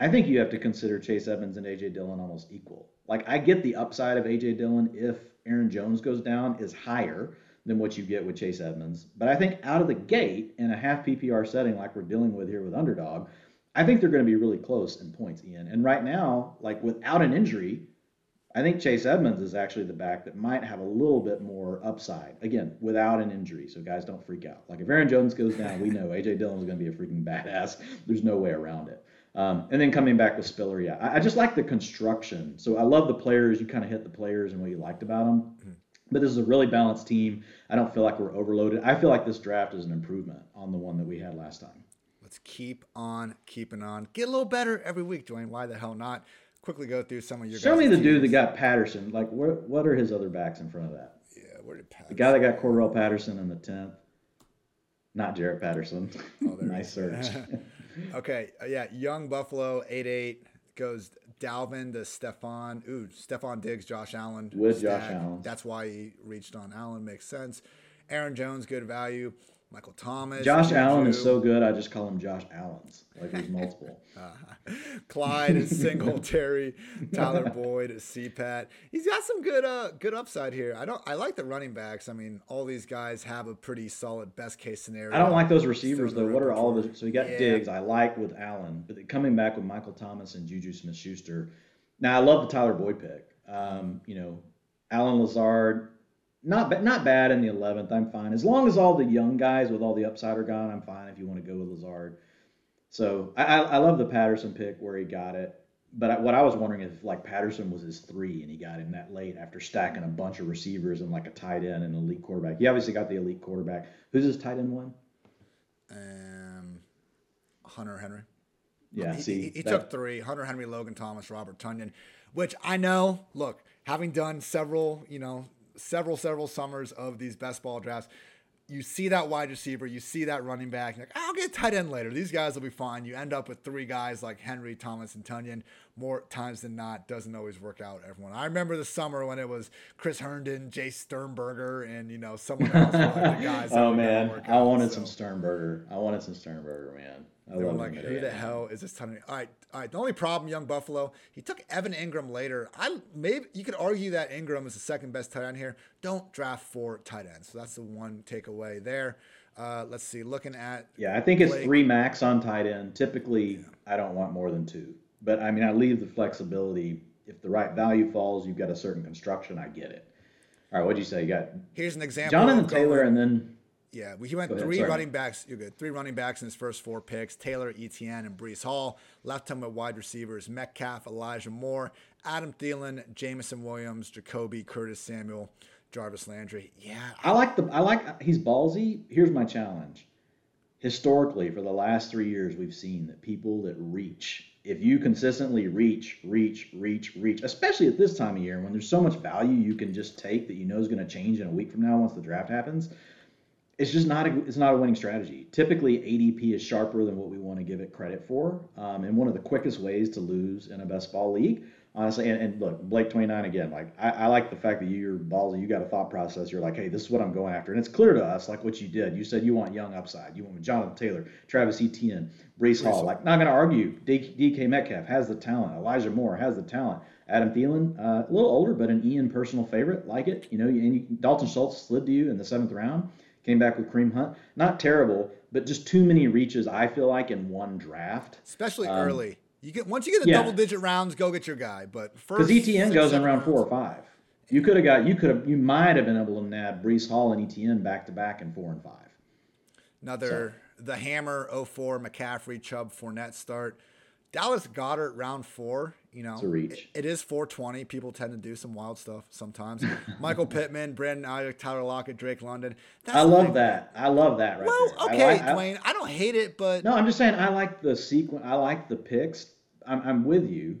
Speaker 2: I think you have to consider Chase Edmonds and AJ Dillon almost equal. Like I get the upside of AJ Dillon if Aaron Jones goes down is higher than what you get with Chase Edmonds. But I think out of the gate in a half PPR setting like we're dealing with here with underdog, I think they're going to be really close in points, Ian. And right now, like without an injury, I think Chase Edmonds is actually the back that might have a little bit more upside. Again, without an injury, so guys don't freak out. Like if Aaron Jones goes down, we know AJ Dillon is going to be a freaking badass. There's no way around it. Um, and then coming back with Spiller, yeah, I, I, just like the construction. So I love the players. You kind of hit the players and what you liked about them. Mm-hmm. But this is a really balanced team. I don't feel like we're overloaded. I feel like this draft is an improvement on the one that we had last time.
Speaker 1: Let's keep on keeping on. Get a little better every week, Dwain. Why the hell not? Quickly go through some of your. Guys.
Speaker 2: Show me the teams. dude that got Patterson. Like, what what are his other backs in front of that?
Speaker 1: Yeah, where did Patterson?
Speaker 2: The guy that got Cordarrelle Patterson in the tenth. Not Jarrett Patterson. Oh, nice search.
Speaker 1: okay, uh, yeah, Young Buffalo, eight eight goes Dalvin to Stefon. Ooh, Stefon Diggs, Josh Allen.
Speaker 2: With Josh Allen.
Speaker 1: That's why he reached on Allen. Makes sense. Aaron Jones, good value. Michael Thomas.
Speaker 2: Josh Allen is so good, I just call him Josh Allen's. Like he's multiple.
Speaker 1: uh, Clyde is Singletary. Tyler Boyd is CPAT. He's got some good uh good upside here. I don't I like the running backs. I mean, all these guys have a pretty solid best case scenario.
Speaker 2: I don't like those receivers though. What are all of the so you got yeah. Diggs, I like with Allen, but coming back with Michael Thomas and Juju Smith Schuster. Now I love the Tyler Boyd pick. Um, you know, Allen Lazard, not not bad in the 11th. I'm fine as long as all the young guys with all the upside are gone. I'm fine if you want to go with Lazard. So I, I love the Patterson pick where he got it. But I, what I was wondering if like Patterson was his three and he got him that late after stacking a bunch of receivers and like a tight end and elite quarterback. He obviously got the elite quarterback. Who's his tight end one?
Speaker 1: Um, Hunter Henry.
Speaker 2: Yeah,
Speaker 1: he,
Speaker 2: see,
Speaker 1: he, he took three: Hunter Henry, Logan Thomas, Robert Tonyan. Which I know. Look, having done several, you know, several, several summers of these best ball drafts. You see that wide receiver, you see that running back, like, I'll get tight end later. These guys will be fine. You end up with three guys like Henry, Thomas, and Tonyan. More times than not, doesn't always work out. Everyone. I remember the summer when it was Chris Herndon, Jace Sternberger, and you know someone else. like guys
Speaker 2: oh man, I wanted so. some Sternberger. I wanted some Sternberger, man.
Speaker 1: I they were like, "Who the hell is this ton All right, all right. The only problem, young Buffalo, he took Evan Engram later. I maybe you could argue that Engram is the second best tight end here. Don't draft four tight ends. So that's the one takeaway there. Uh, let's see. Looking at
Speaker 2: yeah, I think it's three max on tight end. Typically, yeah. I don't want more than two, but I mean, I leave the flexibility. If the right value falls, you've got a certain construction. I get it. All right, what'd you say? You got
Speaker 1: here's an example.
Speaker 2: Jonathan Taylor, and then
Speaker 1: yeah, he went three running backs. You're good. Three running backs in his first four picks: Taylor, Etienne, and Breece Hall. Left him with wide receivers: Metcalf, Elijah Moore, Adam Thielen, Jameson Williams, Jacoby, Curtis Samuel, Jarvis Landry. Yeah,
Speaker 2: I like the. I like. He's ballsy. Here's my challenge. Historically, for the last three years, we've seen that people that reach, if you consistently reach, reach, reach, reach, especially at this time of year when there's so much value you can just take that you know is going to change in a week from now once the draft happens it's just not a it's not a winning strategy. Typically, ADP is sharper than what we want to give it credit for, um, and one of the quickest ways to lose in a best ball league, honestly. And, and look, Blake twenty nine again. Like I, I, like the fact that you're ballsy. You got a thought process. You're like, hey, this is what I'm going after, and it's clear to us, like what you did. You said you want young upside. You want Jonathan Taylor, Travis Etienne, Breece Hall. Like not going to argue. DK Metcalf has the talent. Elijah Moore has the talent. Adam Thielen, uh, a little older, but an Ian personal favorite. Like it, you know. And you, Dalton Schultz slid to you in the seventh round. Came back with Kareem Hunt. Not terrible, but just too many reaches. I feel like in one draft,
Speaker 1: especially um, early. You get once you get the yeah. double digit rounds, go get your guy. But first,
Speaker 2: because Etienne goes in round four or five. You could have got. You could have. You might have been able to nab Breece Hall and ETN back to back in four and five.
Speaker 1: Another so. the Hammer 04 McCaffrey Chubb Fournette start. Dallas Goedert round four. You know,
Speaker 2: it's a reach.
Speaker 1: It, it is 420. People tend to do some wild stuff sometimes. Michael Pittman, Brandon Aiyuk, Tyler Lockett, Drake London.
Speaker 2: That's I love that. I love that. Right
Speaker 1: well,
Speaker 2: there.
Speaker 1: okay, I like, Dwain. I, I, don't hate it, but
Speaker 2: no, I'm just saying I like the sequence. I like the picks. I'm, I'm with you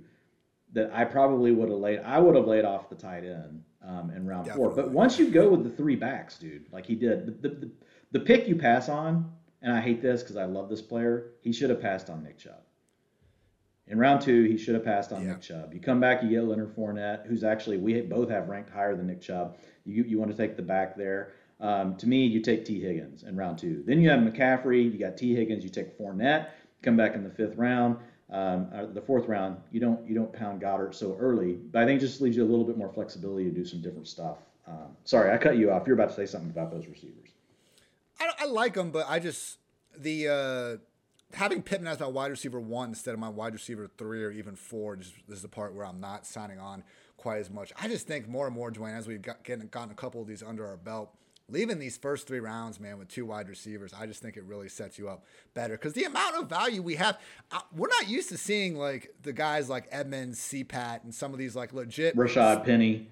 Speaker 2: that I probably would have laid. I would have laid off the tight end um, in round Definitely. four. But once you go with the three backs, dude, like he did, the, the, the, the pick you pass on, and I hate this because I love this player. He should have passed on Nick Chubb. In round two, he should have passed on yeah. Nick Chubb. You come back, you get Leonard Fournette, who's actually we both have ranked higher than Nick Chubb. You you want to take the back there. Um, to me, you take Tee Higgins in round two. Then you have McCaffrey. You got Tee Higgins. You take Fournette. Come back in the fifth round. um, uh, the fourth round, you don't you don't pound Goedert so early. But I think it just leaves you a little bit more flexibility to do some different stuff. Um, sorry, I cut you off. You're about to say something about those receivers.
Speaker 1: I, I like them, but I just the uh, having Pittman as my wide receiver one instead of my wide receiver three or even four. This is the part where I'm not signing on quite as much. I just think more and more, Dwain, as we've got, getting, gotten a couple of these under our belt, leaving these first three rounds, man, with two wide receivers, I just think it really sets you up better because the amount of value we have, uh, we're not used to seeing like the guys like Edmonds, CPAT, and some of these like legit
Speaker 2: Rashaad Penny.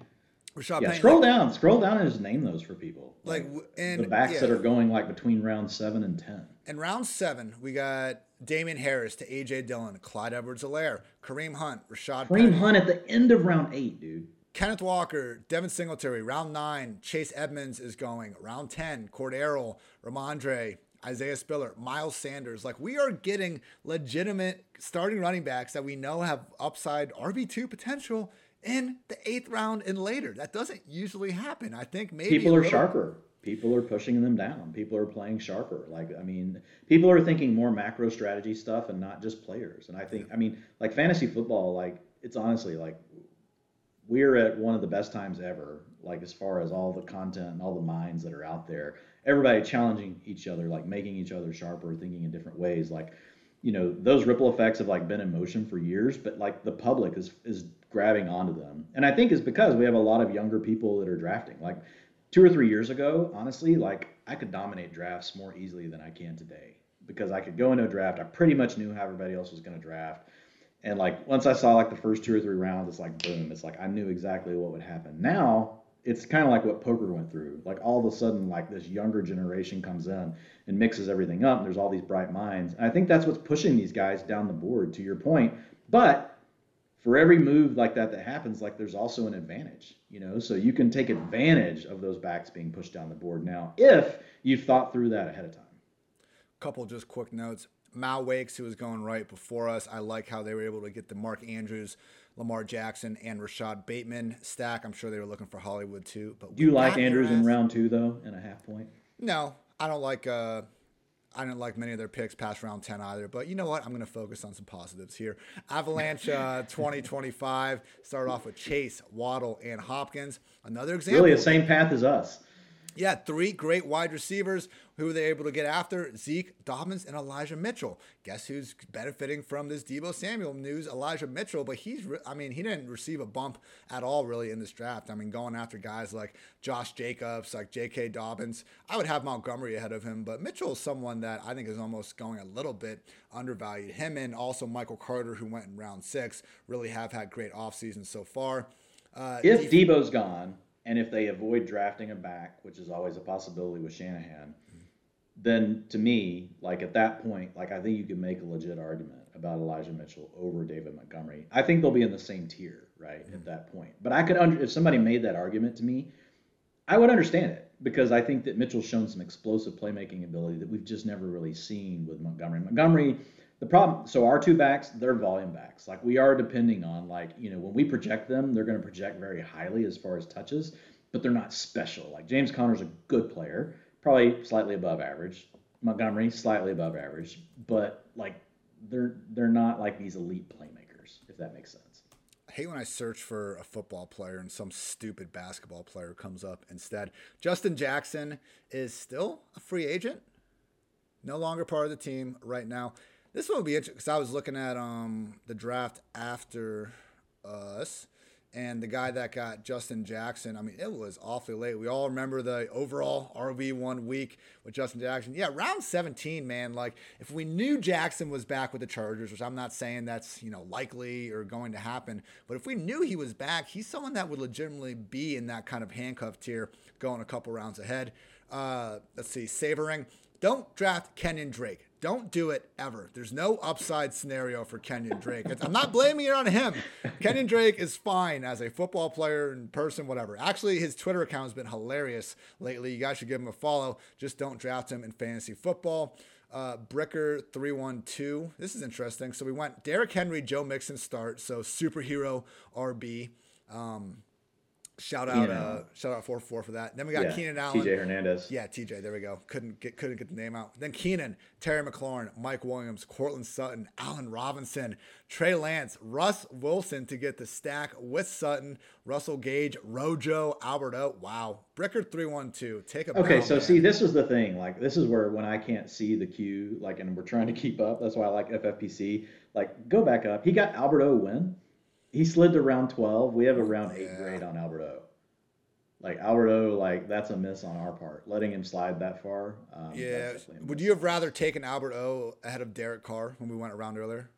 Speaker 1: Rashaad
Speaker 2: yeah,
Speaker 1: Penny,
Speaker 2: scroll
Speaker 1: like,
Speaker 2: down, scroll down and just name those for people.
Speaker 1: Like, and
Speaker 2: the backs
Speaker 1: yeah.
Speaker 2: that are going like between round seven and ten.
Speaker 1: In round seven, we got Damien Harris to AJ Dillon, Clyde Edwards-Helaire, Kareem Hunt, Rashaad
Speaker 2: Kareem
Speaker 1: Penny,
Speaker 2: Hunt at the end of round eight, dude.
Speaker 1: Kenneth Walker, Devin Singletary. Round nine, Chase Edmonds is going. Round ten, Cordero, Rhamondre, Isaiah Spiller, Miles Sanders. Like we are getting legitimate starting running backs that we know have upside RB two potential in the eighth round and later. That doesn't usually happen. I think maybe
Speaker 2: People are
Speaker 1: little-
Speaker 2: sharper. People are pushing them down. People are playing sharper. Like I mean, people are thinking more macro strategy stuff and not just players. And I think I mean, like fantasy football, like it's honestly like we're at one of the best times ever. Like as far as all the content and all the minds that are out there, everybody challenging each other, like making each other sharper, thinking in different ways. Like you know, those ripple effects have like been in motion for years, but like the public is is grabbing onto them. And I think it's because we have a lot of younger people that are drafting. Like two or three years ago, honestly, like I could dominate drafts more easily than I can today because I could go into a draft. I pretty much knew how everybody else was going to draft. And like once I saw like the first two or three rounds, it's like boom. It's like I knew exactly what would happen. Now it's kind of like what poker went through. Like all of a sudden, like this younger generation comes in and mixes everything up. And there's all these bright minds. And I think that's what's pushing these guys down the board. To your point, but for every move like that that happens, like there's also an advantage, you know. So you can take advantage of those backs being pushed down the board now if you've thought through that ahead of time.
Speaker 1: couple just quick notes. Mal Wakes, who was going right before us, I like how they were able to get the Mark Andrews, Lamar Jackson, and Rashod Bateman stack. I'm sure they were looking for Hollywood too. But
Speaker 2: Do you like Andrews in round two though, and a half point?
Speaker 1: No, I don't like. Uh, I didn't like many of their picks past round 10 either. But you know what? I'm going to focus on some positives here. Avalanche uh, 2025 started off with Chase, Waddle, and Hopkins. Another example.
Speaker 2: Really, the same path as us.
Speaker 1: Yeah, three great wide receivers. Who were they able to get after? Zeke, Dobbins, and Elijah Mitchell. Guess who's benefiting from this Deebo Samuel news? Elijah Mitchell, but he's, re- I mean, he didn't receive a bump at all really in this draft. I mean, going after guys like Josh Jacobs, like J.K. Dobbins. I would have Montgomery ahead of him, but Mitchell is someone that I think is almost going a little bit undervalued. Him and also Michael Carter, who went in round six, really have had great off seasons so far. Uh,
Speaker 2: If Deebo's gone, and if they avoid drafting a back, which is always a possibility with Shanahan, then to me, like at that point, like I think you can make a legit argument about Elijah Mitchell over David Montgomery. I think they'll be in the same tier, right, at mm-hmm. that point. But I could under if somebody made that argument to me, I would understand it because I think that Mitchell's shown some explosive playmaking ability that we've just never really seen with Montgomery. Montgomery, the problem, so our two backs, they're volume backs. Like we are depending on, like, you know, when we project them, they're going to project very highly as far as touches, but they're not special. Like James Conner's a good player, probably slightly above average. Montgomery, slightly above average, but like they're they're not like these elite playmakers, if that makes sense.
Speaker 1: I hate when I search for a football player and some stupid basketball player comes up instead. Justin Jackson is still a free agent, no longer part of the team right now. This one will be interesting because I was looking at um, the draft after us, and the guy that got Justin Jackson. I mean, it was awfully late. We all remember the overall RB one week with Justin Jackson. Yeah, round 17, man. Like, if we knew Jackson was back with the Chargers, which I'm not saying that's you know likely or going to happen, but if we knew he was back, he's someone that would legitimately be in that kind of handcuff tier, going a couple rounds ahead. Uh, let's see, savoring. Don't draft Kenyon Drake. Don't do it ever. There's no upside scenario for Kenyon Drake. I'm not blaming it on him. Kenyon Drake is fine as a football player in person, whatever. Actually, his Twitter account has been hilarious lately. You guys should give him a follow. Just don't draft him in fantasy football. Uh, Bricker312. This is interesting. So we went Derrick Henry, Joe Mixon start. So superhero RB. Um, Shout out, uh, shout out four four for that. Then we got
Speaker 2: Yeah,
Speaker 1: Keenan Allen.
Speaker 2: TJ Hernandez.
Speaker 1: Yeah, TJ. There we go. Couldn't get couldn't get the name out. Then Keenan, Terry McLaurin, Mike Williams, Courtland Sutton, Allen Robinson, Trey Lance, Russ Wilson to get the stack with Sutton, Russell Gage, Rojo, Albert O. Wow, Bricker three one two. Take a
Speaker 2: Okay,
Speaker 1: bow,
Speaker 2: so
Speaker 1: man.
Speaker 2: see, this was the thing. Like, this is where when I can't see the queue, like, and we're trying to keep up. That's why I like FFPC. Like, go back up. He got Albert O win. He slid to round twelve. We have a round eight
Speaker 1: Yeah.
Speaker 2: grade on Albert O. Like Albert O, like that's a miss on our part, letting him slide that far. Um,
Speaker 1: Yeah. Would you have rather taken Albert O ahead of Derek Carr when we went around earlier?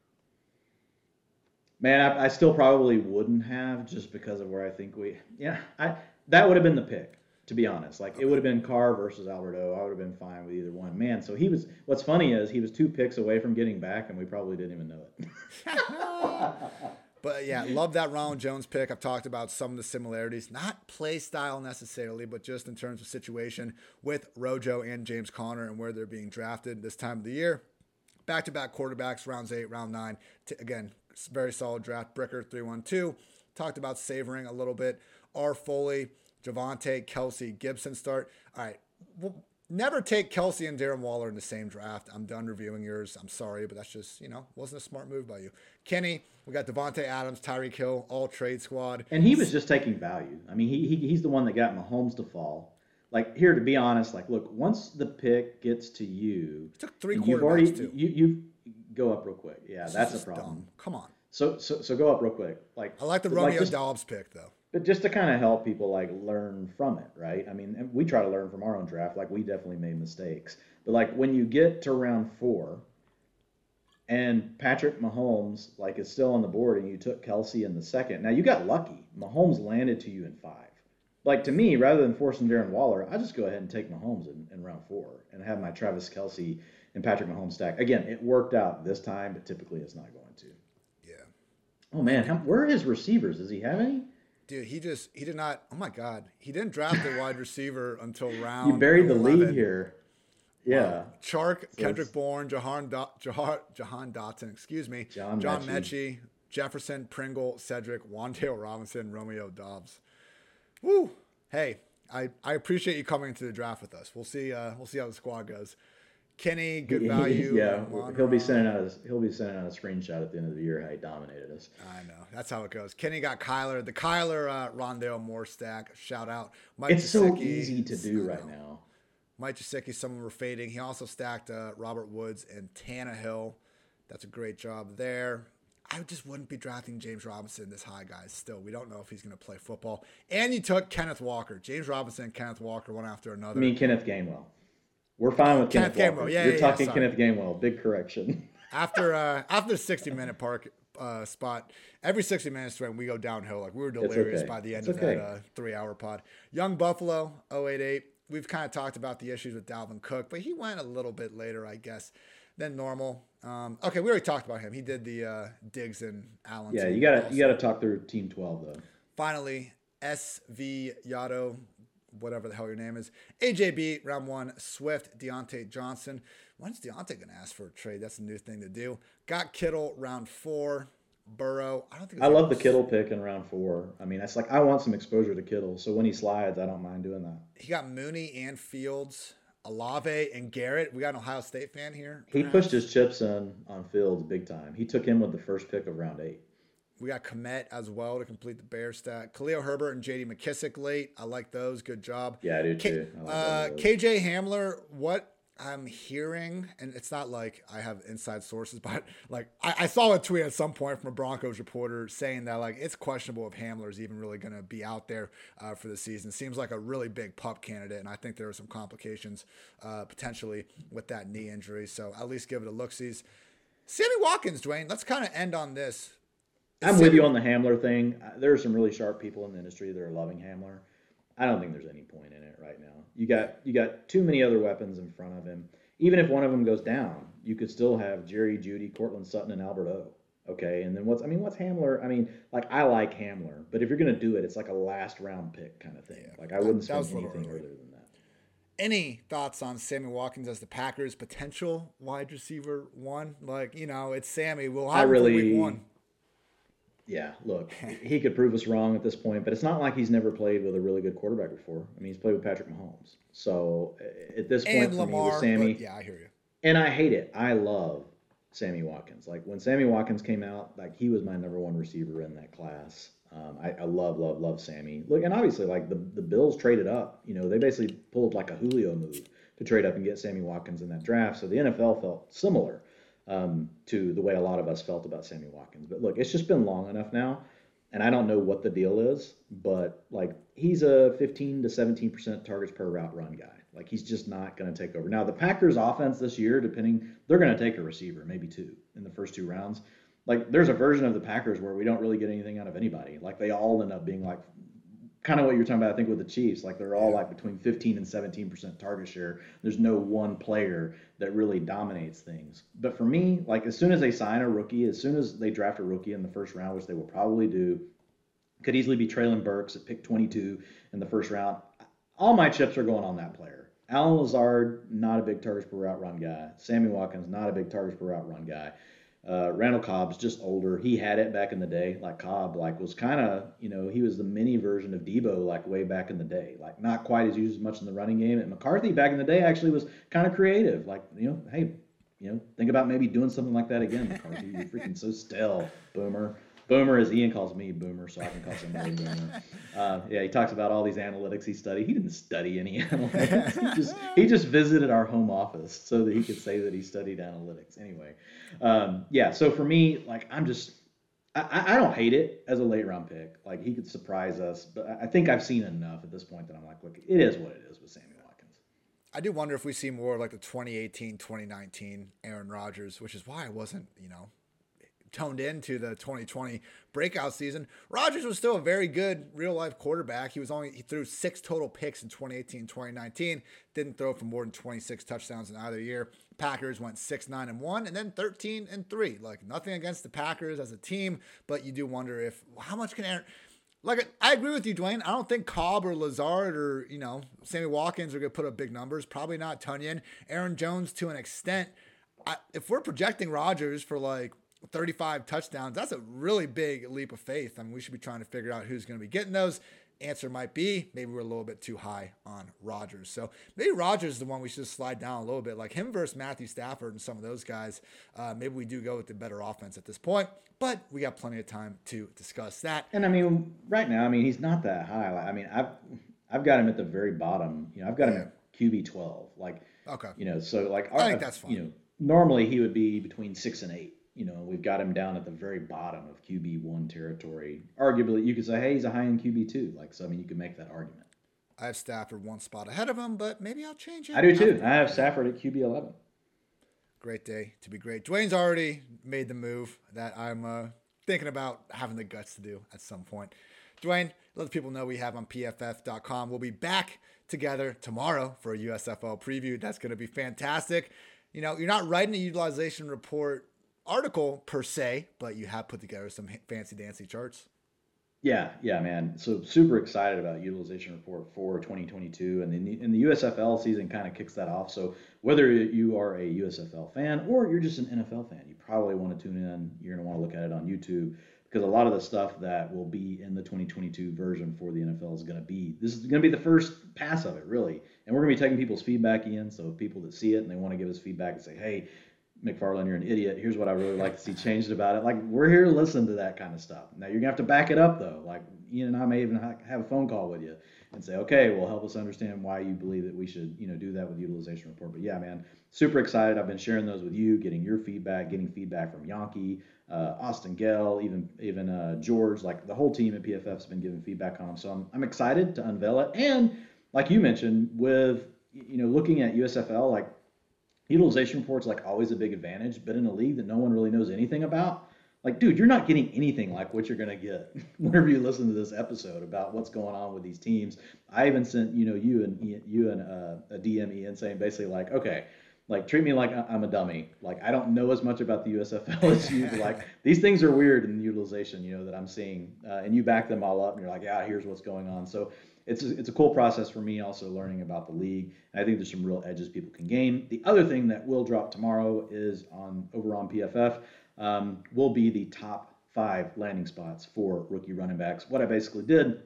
Speaker 2: Man, I, I still probably wouldn't have just because of where I think we. Yeah, I that would have been the pick. To be honest, like it would have been Carr versus Albert O. I would have been fine with either one. Man, so he was. What's funny is he was two picks away from getting back, and we probably didn't even know it.
Speaker 1: But yeah, love that Ronald Jones pick. I've talked about some of the similarities, not play style necessarily, but just in terms of situation with Rojo and James Conner and where they're being drafted this time of the year. Back to back quarterbacks, rounds eight, round nine. Again, very solid draft. Bricker 312. Talked about savoring a little bit. R. Foley, Javonte, Kelce, Gibson start. All right. Well, never take Kelce and Darren Waller in the same draft. I'm done reviewing yours. I'm sorry, but that's just, you know, wasn't a smart move by you. Kenny, we got Davante Adams, Tyreek Hill, all trade squad.
Speaker 2: And he was just taking value. I mean, he, he he's the one that got Mahomes to fall. Like here, to be honest, like look, once the pick gets to you,
Speaker 1: Took three
Speaker 2: you've already
Speaker 1: quarterbacks, too.
Speaker 2: you you go up real quick. Yeah,
Speaker 1: This
Speaker 2: that's a problem.
Speaker 1: dumb. Come on.
Speaker 2: So so so go up real quick. Like
Speaker 1: I like the Romeo
Speaker 2: just-
Speaker 1: Doubs pick, though.
Speaker 2: But just to kind of help people like learn from it, right? I mean, we try to learn from our own draft. Like we definitely made mistakes. But like when you get to round four, and Patrick Mahomes like is still on the board, and you took Kelce in the second. Now you got lucky. Mahomes landed to you in five. Like to me, rather than forcing Darren Waller, I just go ahead and take Mahomes in, in round four and have my Travis Kelce and Patrick Mahomes stack. Again, it worked out this time, but typically it's not going to.
Speaker 1: Yeah.
Speaker 2: Oh man, how, where are his receivers? Does he have any?
Speaker 1: Dude, he just, he did not, oh my God. He didn't draft a wide receiver until round
Speaker 2: You buried the lead here. Yeah.
Speaker 1: Chark, Kendrick Bourne, Jahan, Do- Jahar, Jahan Dotson, excuse me,
Speaker 2: John
Speaker 1: John
Speaker 2: Metchie.
Speaker 1: Metchie, Jefferson, Pringle, Cedric, Wan'Dale Robinson, Romeo Doubs. Woo! Hey, I, I appreciate you coming to the draft with us. We'll see. Uh, we'll see how the squad goes. Kenny, good value.
Speaker 2: yeah, he'll be sending out a, he'll be sending out a screenshot at the end of the year how he dominated us.
Speaker 1: I know. That's how it goes. Kenny got Kyler. The Kyler uh, Rondale Moore stack. Shout out. Mike
Speaker 2: It's so easy to do right now.
Speaker 1: Mike Gesicki, someone we're fading. He also stacked uh, Robert Woods and Tannehill. That's a great job there. I just wouldn't be drafting James Robinson this high, guys. Still, we don't know if he's going to play football. And you took Kenneth Walker. James Robinson and Kenneth Walker, one after another.
Speaker 2: I mean Kenneth Gainwell. We're fine with
Speaker 1: Kenneth
Speaker 2: Kenneth,
Speaker 1: Gainwell. Yeah,
Speaker 2: You're
Speaker 1: yeah, yeah,
Speaker 2: talking
Speaker 1: sorry.
Speaker 2: Kenneth Gainwell. Big correction.
Speaker 1: after uh, after the 60 minute park uh, spot, every 60 minutes when we go downhill, like we were delirious
Speaker 2: okay.
Speaker 1: by the end
Speaker 2: It's
Speaker 1: of
Speaker 2: okay.
Speaker 1: that uh, three hour pod. Young Buffalo 088. We've kind of talked about the issues with Dalvin Cook, but he went a little bit later, I guess, than normal. Um, okay, we already talked about him. He did the uh, Diggs and Allen.
Speaker 2: yeah, you gotta
Speaker 1: also.
Speaker 2: you gotta talk through Team Twelve though.
Speaker 1: Finally, SV Yato, whatever the hell your name is. AJB, round one. Swift, Diontae Johnson. When's Diontae going to ask for a trade? That's a new thing to do. Got Kittle, round four. Burrow. I don't think
Speaker 2: I love the Kittle pick in round four. I mean, that's like I want some exposure to Kittle, so when he slides, I don't mind doing that.
Speaker 1: He got Mooney and Fields, Olave and Garrett. We got an Ohio State fan here.
Speaker 2: He pushed his chips in on Fields big time. He took him with the first pick of round eight.
Speaker 1: We got Kmet as well to complete the Bear stat. Khalil Herbert and JD McKissic late. I like those. Good job.
Speaker 2: Yeah, I do
Speaker 1: K-
Speaker 2: too. I like
Speaker 1: uh. KJ Hamler, what I'm hearing, and it's not like I have inside sources, but like I, I saw a tweet at some point from a Broncos reporter saying that like it's questionable if Hamler's even really going to be out there uh, for the season. Seems like a really big pup candidate, and I think there are some complications uh, potentially with that knee injury. So at least give it a look. Sees Sammy Watkins, Dwain. Let's kind of end on this.
Speaker 2: I'm with you on the Hamler thing. Uh, There are some really sharp people in the industry that are loving Hamler. I don't think there's any point in it right now. You got you got too many other weapons in front of him. Even if one of them goes down, you could still have Jerry, Jeudy, Courtland Sutton, and Albert O. Okay, and then what's I mean, what's Hamler? I mean, like I like Hamler, but if you're gonna do it, it's like a last round pick kind of thing. like I wouldn't
Speaker 1: that
Speaker 2: spend
Speaker 1: a little
Speaker 2: anything earlier than that.
Speaker 1: Any thoughts on Sammy Watkins as the Packers' potential wide receiver one? Like, you know, it's Sammy. We'll
Speaker 2: I
Speaker 1: have for
Speaker 2: really-
Speaker 1: week one.
Speaker 2: Yeah, look, he could prove us wrong at this point, but it's not like he's never played with a really good quarterback before. I mean, he's played with Patrick Mahomes. So at this point,
Speaker 1: and
Speaker 2: for
Speaker 1: Lamar,
Speaker 2: me, with Sammy,
Speaker 1: yeah, I hear you.
Speaker 2: And I hate it. I love Sammy Watkins. Like when Sammy Watkins came out, like he was my number one receiver in that class. Um, I, I, love, love, love Sammy. Look, and obviously, like the the Bills traded up. You know, they basically pulled like a Julio move to trade up and get Sammy Watkins in that draft. So the NFL felt similar um, to the way a lot of us felt about Sammy Watkins. But look, it's just been long enough now, and I don't know what the deal is, but like he's a 15 to 17 percent targets per route run guy. Like he's just not going to take over. Now the Packers offense this year, depending, they're going to take a receiver, maybe two in the first two rounds. Like there's a version of the Packers where we don't really get anything out of anybody. Like they all end up being like kind of what you're talking about, I think, with the Chiefs. Like they're all like between 15 and 17 percent target share. There's no one player that really dominates things. But for me, like as soon as they sign a rookie, as soon as they draft a rookie in the first round, which they will probably do, could easily be Treylon Burks at pick 22 in the first round. All my chips are going on that player. Allen Lazard, not a big targets per route run guy. Sammy Watkins, not a big targets per route run guy. Uh, Randall Cobb's just older. He had it back in the day. Like Cobb, like was kind of, you know, he was the mini version of Deebo, like way back in the day. Like not quite as used as much in the running game. And McCarthy back in the day actually was kind of creative. Like, you know, hey, you know, think about maybe doing something like that again, McCarthy. You're freaking so stale, boomer. Boomer, as Ian calls me, Boomer, so I can call somebody Boomer. Uh, yeah, he talks about all these analytics he studied. He didn't study any analytics. he just he just visited our home office so that he could say that he studied analytics. Anyway, um, yeah. So for me, like I'm just I, I don't hate it as a late round pick. Like he could surprise us, but I think I've seen enough at this point that I'm like, look, it is what it is with Sammy Watkins.
Speaker 1: I do wonder if we see more like the 2018, 2019 Aaron Rodgers, which is why I wasn't, you know, toned into the 2020 breakout season. Rodgers was still a very good real life quarterback. He was only he threw six total picks in 2018, 2019. Didn't throw for more than 26 touchdowns in either year. Packers went 6 9 and 1 and then 13 and 3. Like nothing against the Packers as a team, but you do wonder if how much can Aaron like I agree with you, Dwain. I don't think Cobb or Lazard or you know Sammy Watkins are going to put up big numbers. Probably not Tonyan, Aaron Jones to an extent. I, if we're projecting Rodgers for like 35 touchdowns. That's a really big leap of faith. I mean, we should be trying to figure out who's going to be getting those. Answer might be maybe we're a little bit too high on Rodgers. So maybe Rodgers is the one we should slide down a little bit, like him versus Matthew Stafford and some of those guys. Uh, maybe we do go with the better offense at this point, but we got plenty of time to discuss that.
Speaker 2: And I mean, right now, I mean, he's not that high. I mean, I've I've got him at the very bottom. You know, I've got him at QB 12. Like,
Speaker 1: okay,
Speaker 2: you know, so like
Speaker 1: I think that's fine.
Speaker 2: You know, normally he would be between six and eight you know, we've got him down at the very bottom of QB one territory. Arguably, you could say, hey, he's a high end QB two. Like, so I mean, you could make that argument.
Speaker 1: I have Stafford one spot ahead of him, but maybe I'll change it.
Speaker 2: I do too. I have Stafford at QB eleven.
Speaker 1: Great day to be great. Dwain's already made the move that I'm uh, thinking about having the guts to do at some point. Dwayne, let the people know we have on pff.com. We'll be back together tomorrow for a USFL preview. That's going to be fantastic. You know, you're not writing a utilization report article per se, but you have put together some fancy dancy charts.
Speaker 2: Yeah, yeah, man. So super excited about utilization report for 2022, and the in the USFL season kind of kicks that off. So whether you are a USFL fan or you're just an NFL fan, you probably want to tune in. You're gonna want to look at it on YouTube because a lot of the stuff that will be in the 2022 version for the NFL is going to be this is going to be the first pass of it, really. And we're going to be taking people's feedback in. So people that see it and they want to give us feedback and say, hey, McFarland, you're an idiot. Here's what I really like to see changed about it. Like we're here to listen to that kind of stuff. Now you're gonna have to back it up though. Like Ian and I may even have a phone call with you and say, okay, well help us understand why you believe that we should, you know, do that with utilization report. But yeah, man, super excited. I've been sharing those with you, getting your feedback, getting feedback from Jahnke, uh, Austin Gayle, even even uh, George. Like the whole team at PFF's been giving feedback on them. So I'm I'm excited to unveil it. And like you mentioned, with you know looking at USFL, like utilization reports like always a big advantage, but in a league that no one really knows anything about, like, dude, you're not getting anything like what you're gonna get whenever you listen to this episode about what's going on with these teams. I even sent you know you and you and uh, a DM Ian saying basically like, okay, like treat me like I'm a dummy. Like I don't know as much about the USFL as you. But like these things are weird in the utilization, you know, that I'm seeing, uh, and you back them all up, and you're like, yeah, here's what's going on. So it's a, it's a cool process for me also learning about the league. And I think there's some real edges people can gain. The other thing that will drop tomorrow is on over on PFF um, will be the top five landing spots for rookie running backs. What I basically did,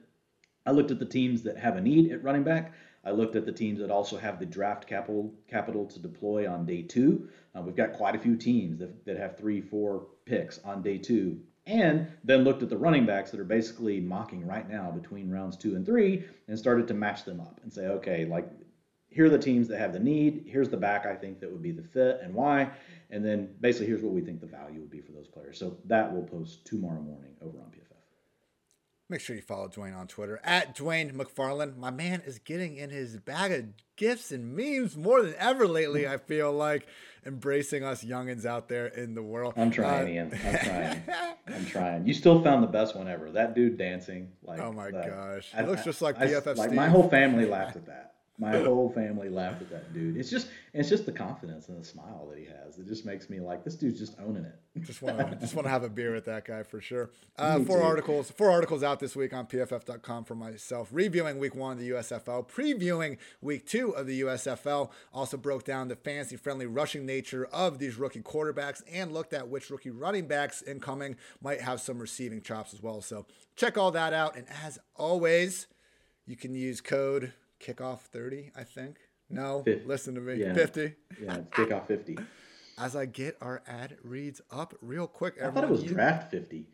Speaker 2: I looked at the teams that have a need at running back. I looked at the teams that also have the draft capital capital to deploy on day two. Uh, we've got quite a few teams that, that have three, four picks on day two. And then looked at the running backs that are basically mocking right now between rounds two and three and started to match them up and say, okay, like here are the teams that have the need. Here's the back I think that would be the fit and why. And then basically here's what we think the value would be for those players. So that will post tomorrow morning over on PFF.
Speaker 1: Make sure you follow Dwain on Twitter at Dwain McFarland. My man is getting in his bag of gifts and memes more than ever lately. I feel like embracing us youngins out there in the world.
Speaker 2: I'm trying, uh, Ian. I'm trying. I'm trying. You still found the best one ever. That dude dancing. Like,
Speaker 1: oh my
Speaker 2: that,
Speaker 1: gosh, it looks just like PFF. I,
Speaker 2: like my whole family laughed at that. My whole family laughed at that dude. It's just it's just the confidence and the smile that he has. It just makes me like this dude's just owning it.
Speaker 1: just want to just want to have a beer with that guy for sure. Uh, four too. articles, four articles out this week on PFF.com for myself, reviewing Week One of the USFL, previewing Week Two of the USFL. Also broke down the fancy friendly rushing nature of these rookie quarterbacks and looked at which rookie running backs incoming might have some receiving chops as well. So check all that out. And as always, you can use code kickoff 30, I think. No, 50. listen to me.
Speaker 2: Yeah.
Speaker 1: 50.
Speaker 2: Yeah, kickoff 50.
Speaker 1: As I get our ad reads up real quick.
Speaker 2: I thought it was you... draft 50.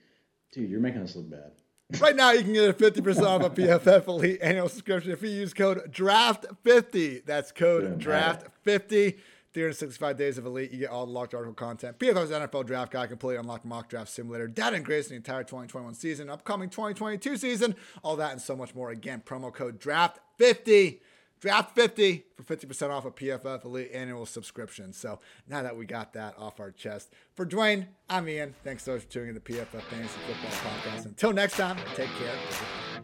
Speaker 2: Dude, you're making us look bad.
Speaker 1: right now, you can get a 50% off a PFF Elite annual subscription if you use code DRAFT50. That's code DRAFT50. 365 days of Elite. You get all the locked article content. PFF's NFL Draft Guide, completely unlocked mock draft simulator, data and grades in the entire 2021 season, upcoming 2022 season, all that and so much more. Again, promo code DRAFT50. Draft 50 for 50% off a PFF Elite annual subscription. So now that we got that off our chest, for Dwain, I'm Ian. Thanks so much for tuning in the PFF Fantasy Football Podcast. Until next time, take care.